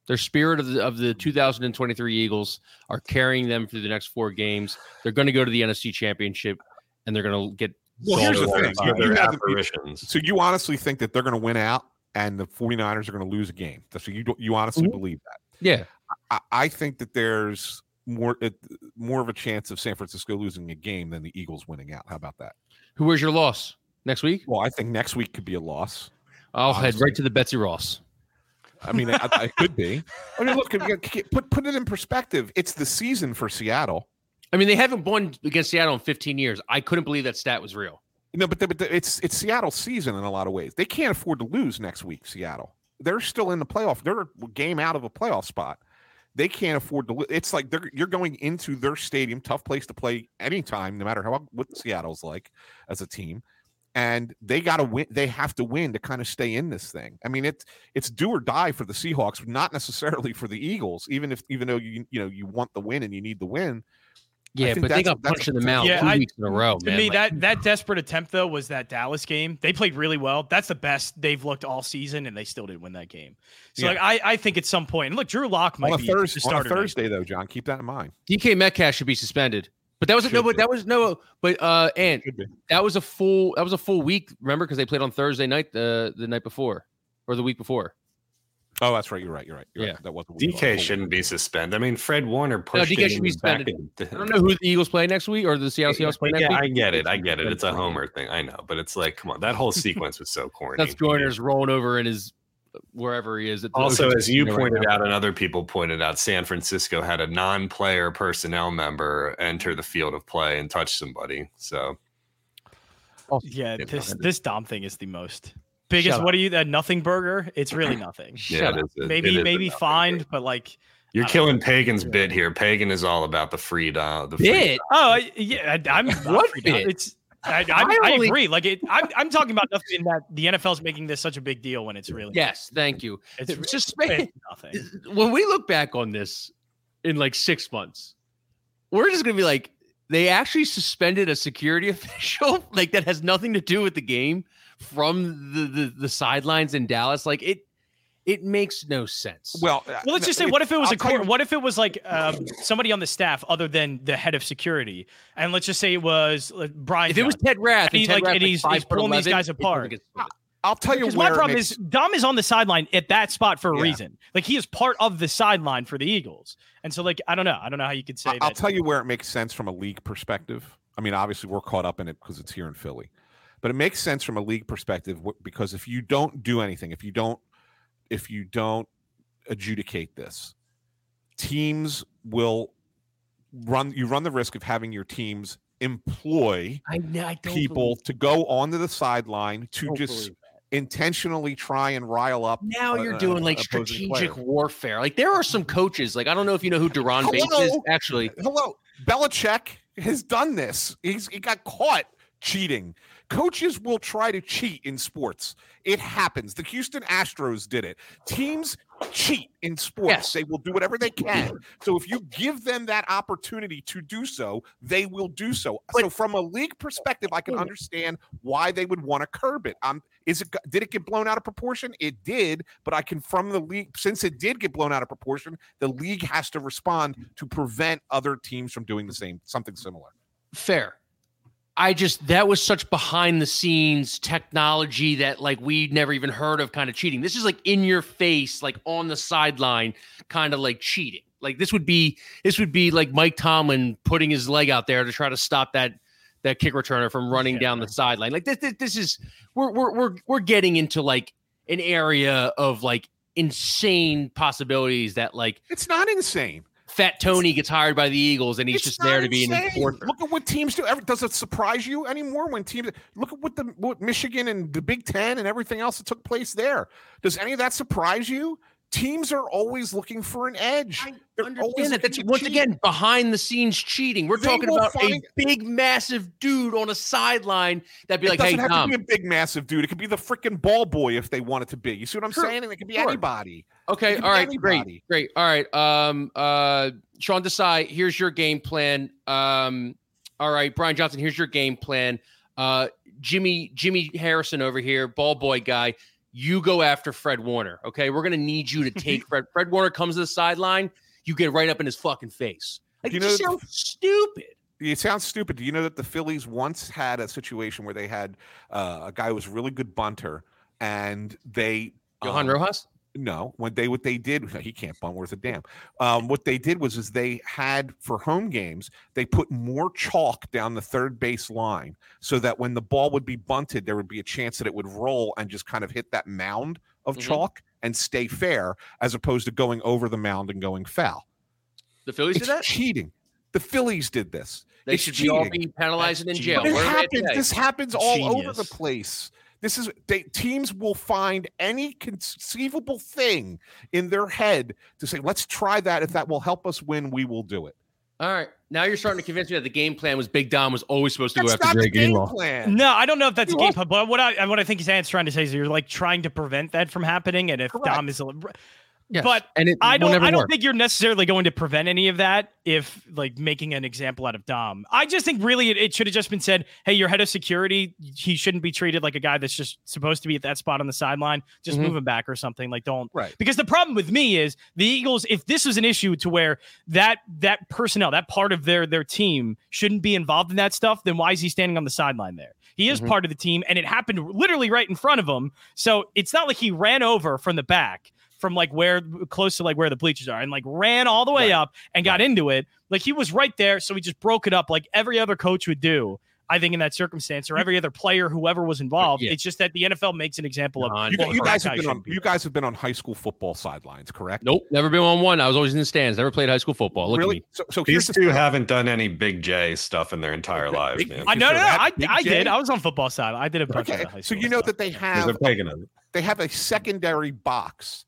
Their spirit of the of the 2023 Eagles are carrying them through the next four games. They're going to go to the NFC Championship, and they're going to get. Well, here's the thing. You- They're you have the- apparitions. So you honestly think that they're going to win out and the 49ers are going to lose a game. So you you honestly Mhm. believe that. Yeah, I, I think that there's more it, more of a chance of San Francisco losing a game than the Eagles winning out. How about that? who was your loss next week? Well, I think next week could be a loss. I'll head right to the Betsy Ross. I mean, it, it could be. I mean, look, put put it in perspective. It's the season for Seattle. I mean, they haven't won against Seattle in 15 years. I couldn't believe that stat was real. No, but, the, but the, it's it's Seattle's season in a lot of ways. They can't afford to lose next week. Seattle, they're still in the playoff. They're a game out of a playoff spot. They can't afford to. It's like they're you're going into their stadium, tough place to play anytime, no matter how what Seattle's like as a team, and they got to win. They have to win to kind of stay in this thing. I mean, it's it's do or die for the Seahawks, not necessarily for the Eagles. Even if even though you you know you want the win and you need the win. Yeah, but they got that's- punched in the mouth Yeah, two I- weeks in a row. To man. me, Like, that that desperate attempt though was that Dallas game. They played really well. That's the best they've looked all season, and they still didn't win that game. So Yeah. like I, I think at some point, and look, Drew Lock might On a, be Thurs the on a starter. Thursday, though, Jon, keep that in mind. DK Metcalf should be suspended. But that was no, Should but that was no, but uh, and that was a full that was a full week. Remember, because they played on Thursday night the the night before or the week before. Oh, that's right. You're right. You're right. You're Yeah. right. That was DK shouldn't be suspended. I mean, Fred Warner pushed DK should be suspended. in- I don't know who the Eagles play next week or the Seattle Seahawks play next yeah, week. I get it. I get it. It's a homer thing. I know, but it's like, come on, that whole sequence was so corny. That's Joyner's rolling over in his wherever he is. At the Also, as you Casino right pointed out, and other people pointed out, San Francisco had a non-player personnel member enter the field of play and touch somebody. So oh, Yeah, Yeah, this nothing. this Dom thing is the most biggest. Shut What are you? A nothing burger? It's really nothing. yeah, Shut it up. a- it maybe is a maybe nothing. fined, but like You're I don't killing Pagan's bit here. Pagan is all about the free dom. The free Bit? oh yeah, I, I'm What freaked bit? It's I, I, I I, agree. Like it, I'm I'm talking about nothing in that the NFL's making this such a big deal when it's really Yes, thank you. it's, It's it's, just it's nothing. when we look back on this in like six months, we're just gonna be like, they actually suspended a security official, like that has nothing to do with the game from the the, the sidelines in Dallas. Like it, it makes no sense. Well, Well, let's just say, what if it was I'll a tell you- court? What if it was like um, somebody on the staff other than the head of security? And let's just say it was uh, Brian. if it was Ted Rath, And and he's Ted like- Rath, and he's- he's foot pulling these guys apart. get suspended. I'll tell you where my problem makes- is Dom is on the sideline at that spot for a Yeah. reason. Like he is part of the sideline for the Eagles, and so like I don't know, I don't know how you could say I- I'll tell you where it makes sense from a league perspective. I mean, obviously we're caught up in it because it's here in Philly, but it makes sense from a league perspective because if you don't do anything, if you don't, if you don't adjudicate this, teams will run. You run the risk of having your teams employ I, I people to go onto the sideline to just intentionally try and rile up. Now uh, you're doing like strategic players. warfare. Like there are some coaches, like I don't know if you know who Duran Bates is. Actually, Hello, Belichick has done this. He's he got caught cheating. Coaches will try to cheat in sports. It happens. The Houston Astros did it. Teams cheat in sports. Yes. They will do whatever they can. So if you give them that opportunity to do so, they will do so. so from a league perspective, I can understand why they would want to curb it. Um, is it did it get blown out of proportion? It did, but I can from the league since it did get blown out of proportion, the league has to respond to prevent other teams from doing the same something similar. fair. I just that was such behind the scenes technology that like we'd never even heard of kind of cheating. This is like in your face, like on the sideline, kind of like cheating. Like this would be this would be like Mike Tomlin putting his leg out there to try to stop that that kick returner from running Yeah. down the sideline. Like this, this this is we're we're we're we're getting into like an area of like insane possibilities that like It's not insane. Fat Tony gets hired by the Eagles and he's just there to be an insane. enforcer. Look at what teams do. Does it surprise you anymore when teams look at what the what Michigan and the Big Ten and everything else that took place there? Does any of that surprise you? Teams are always looking for an edge. They're always understand that. That's once cheat. again behind the scenes cheating. We're They talking about find- a big, massive dude on a sideline that'd be It like, "Hey, doesn't have Tom, to be a big, massive dude. It could be the freaking ball boy if they want it to be. You see what I'm Sure, saying? And it could be sure. anybody. Okay, All right. great, great, all right." Um, uh, Sean Desai, here's your game plan. Um, all right, Brian Johnson, here's your game plan. Uh, Jimmy, Jimmy Harrison over here, ball boy guy. You go after Fred Warner. Okay, we're gonna need you to take Fred. Fred Warner comes to the sideline. You get right up in his fucking face. Like, You know, sounds stupid. It sounds stupid. Do you know that the Phillies once had a situation where they had uh, a guy who was a really good bunter, and they Johan um, Rojas. No, when they what they did, he can't bunt worth a damn. Um, what they did was is they had for home games, they put more chalk down the third base line so that when the ball would be bunted, there would be a chance that it would roll and just kind of hit that mound of Mhm. chalk and stay fair, as opposed to going over the mound and going foul. The Phillies It's did that. cheating. The Phillies did this. They It's should be all cheating. be penalized and in jail. But it Where happens. This happens all over the place. This is they, teams will find any conceivable thing in their head to say, "Let's try that. If that will help us win, we will do it." All right. Now you're starting to convince me that the game plan was Big Dom was always supposed to That's go after the Dre game Greenlaw. plan. No, I don't know if that's a game plan, but what I what I think Ant's trying to say is you're like trying to prevent that from happening, and if Correct. Dom is, Yes. But and I don't. I don't work. think you're necessarily going to prevent any of that if, like, making an example out of Dom. I just think really it, it should have just been said, "Hey, your head of security, he shouldn't be treated like a guy that's just supposed to be at that spot on the sideline. Just Mhm. move him back or something. Like, don't." Right. Because the problem with me is the Eagles. If this was an issue to where that that personnel, that part of their their team shouldn't be involved in that stuff, then why is he standing on the sideline there? He is Mhm. part of the team, and it happened literally right in front of him. So it's not like he ran over from the back from like where close to like where the bleachers are and like ran all the way Right. up and got into it. Like he was right there, so he just broke it up like every other coach would do. I think in that circumstance, or every other player, whoever was involved. Yeah. It's just that the NFL makes an example of. You, you guys have been on be you guys have been on high school football sidelines, correct? Nope, never been on one. I was always in the stands. Never played high school football. Look really? at me. So, so here's These two thing. haven't done any Big J stuff in their entire lives, man. I know, no, no. that I, Big I J? did. I was on football side. I did a bunch Okay, of high so you know stuff. that they have they're taking them. they have a secondary box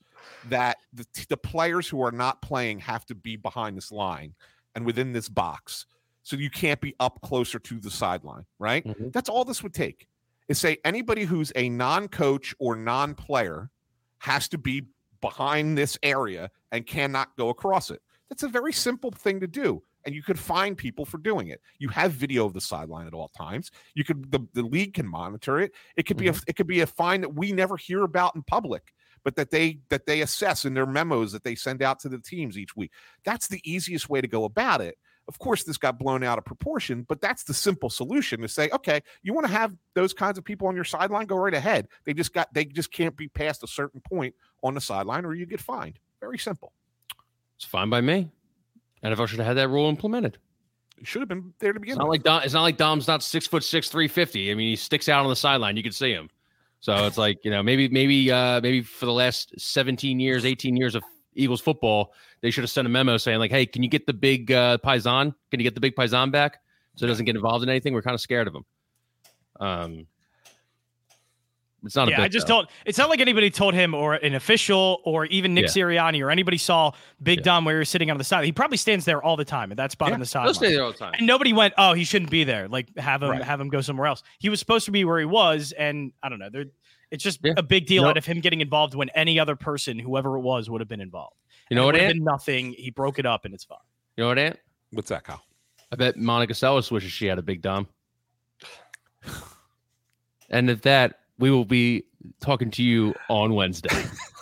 that the, the players who are not playing have to be behind this line and within this box. So you can't be up closer to the sideline, right? Mhm. That's all this would take. Is say anybody who's a non-coach or non-player has to be behind this area and cannot go across it. That's a very simple thing to do. And you could find people for doing it. You have video of the sideline at all times. You could the, the league can monitor it. It could be a it could be a fine that we never hear about in public, but that they that they assess in their memos that they send out to the teams each week. That's the easiest way to go about it. Of course, this got blown out of proportion, but that's the simple solution to say, okay, you want to have those kinds of people on your sideline, go right ahead. They just got they just can't be past a certain point on the sideline or you get fined. Very simple. It's fine by me. NFL should have had that rule implemented. It should have been there to It's begin not with. like Dom. It's not like Dom's not six foot six, three fifty. I mean, he sticks out on the sideline. You can see him. So it's like you know, maybe, maybe, uh, maybe for the last seventeen years, eighteen years of Eagles football, they should have sent a memo saying like, "Hey, can you get the big uh, Paisan? Can you get the big Paisan back so it doesn't get involved in anything? We're kind of scared of him." Um, it's not a yeah, I just though. don't. It's not like anybody told him, or an official, or even Nick Yeah. Sirianni, or anybody saw Big Yeah. Dom where he was sitting on the side. He probably stands there all the time at that spot Yeah, on the They'll stay there all the time. And nobody went, "Oh, he shouldn't be there." Like have him Right. have him go somewhere else. He was supposed to be where he was, and I don't know. There, it's just Yeah. a big deal No. out of him getting involved when any other person, whoever it was, would have been involved. You know It what, would have Ant? nothing. He broke it up, and it's fine. You know what, Ant? What's that, Kyle? I bet Monica Seles wishes she had a big Dom. And at that, we will be talking to you on Wednesday.